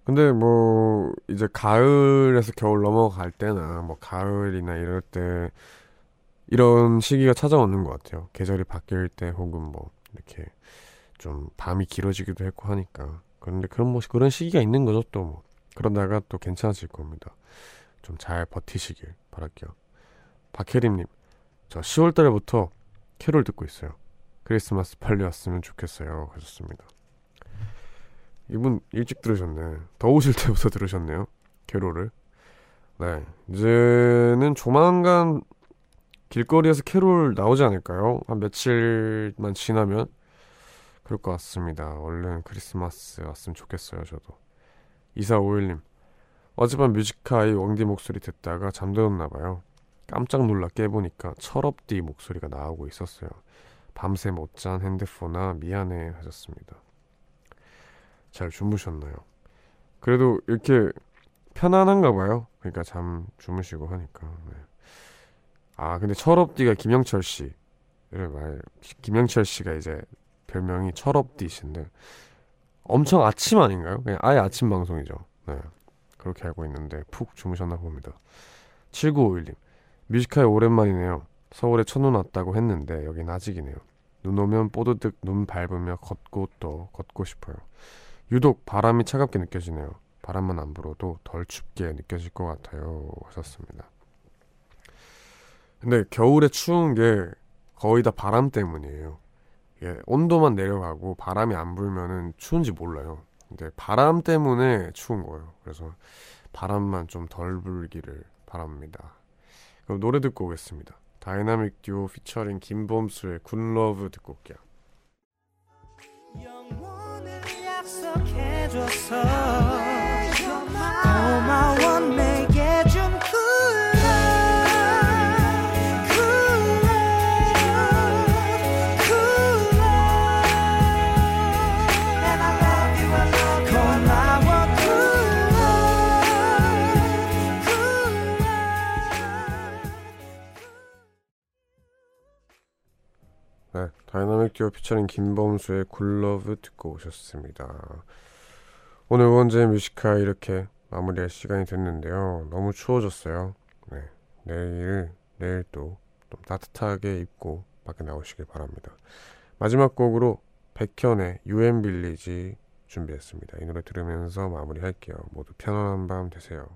근데 뭐 이제 가을에서 겨울 넘어갈 때나 뭐 가을이나 이럴 때 이런 시기가 찾아오는 것 같아요. 계절이 바뀔 때 혹은 뭐 이렇게 좀 밤이 길어지기도 했고 하니까. 그런데 그런 뭐 그런 시기가 있는 거죠 또 뭐. 그러다가 또 괜찮아질 겁니다. 좀 잘 버티시길 바랄게요. 박혜림님, 저 10월 달부터 캐롤 듣고 있어요. 크리스마스 빨리 왔으면 좋겠어요. 하셨습니다. 이분 일찍 들으셨네. 더우실 때부터 들으셨네요. 캐롤을. 네. 이제는 조만간 길거리에서 캐롤 나오지 않을까요? 한 며칠만 지나면 그럴 것 같습니다. 얼른 크리스마스 왔으면 좋겠어요, 저도. 2451님, 어젯밤 뮤지카이 왕디 목소리 듣다가 잠들었나 봐요. 깜짝 놀라 깨보니까 철업디 목소리가 나오고 있었어요. 밤새 못 잔 핸드폰아 미안해 하셨습니다. 잘 주무셨나요? 그래도 이렇게 편안한가 봐요. 그러니까 잠 주무시고 하니까. 네. 아 근데 철업디가 김영철 씨를 말 김영철 씨가 이제 별명이 철업디신데 엄청 아침 아닌가요? 그냥 아예 아침 방송이죠. 네 그렇게 알고 있는데 푹 주무셨나 봅니다. 7951님 뮤지컬 오랜만이네요. 서울에 첫눈 왔다고 했는데 여긴 아직이네요. 눈 오면 뽀드득 눈 밟으며 걷고 또 걷고 싶어요. 유독 바람이 차갑게 느껴지네요. 바람만 안 불어도 덜 춥게 느껴질 것 같아요. 하셨습니다. 근데 겨울에 추운 게 거의 다 바람 때문이에요. 예, 온도만 내려가고 바람이 안 불면은 추운지 몰라요. 근데 바람 때문에 추운 거예요. 그래서 바람만 좀 덜 불기를 바랍니다. 그럼 노래 듣고 오겠습니다. 다이나믹 듀오 피처링 김범수의 Good Love 듣고 올게요. 고마워 다이나믹 듀오 피처링 김범수의 Good Love 듣고 오셨습니다. 오늘 원재 Music High 이렇게 마무리할 시간이 됐는데요. 너무 추워졌어요. 네, 내일 내일 또 좀 따뜻하게 입고 밖에 나오시길 바랍니다. 마지막 곡으로 백현의 유엔 빌리지 준비했습니다. 이 노래 들으면서 마무리할게요. 모두 편안한 밤 되세요.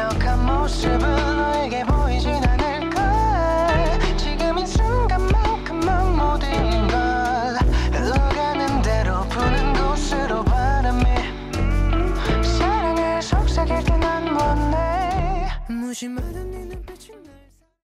완벽한 모습은 너에게 보이진 않을까 지금 이 순간만큼만 모든 걸 흘러가는 대로 부는 곳으로 바람이 사랑을 속삭일 때 난 원해 무심하던 네 눈빛이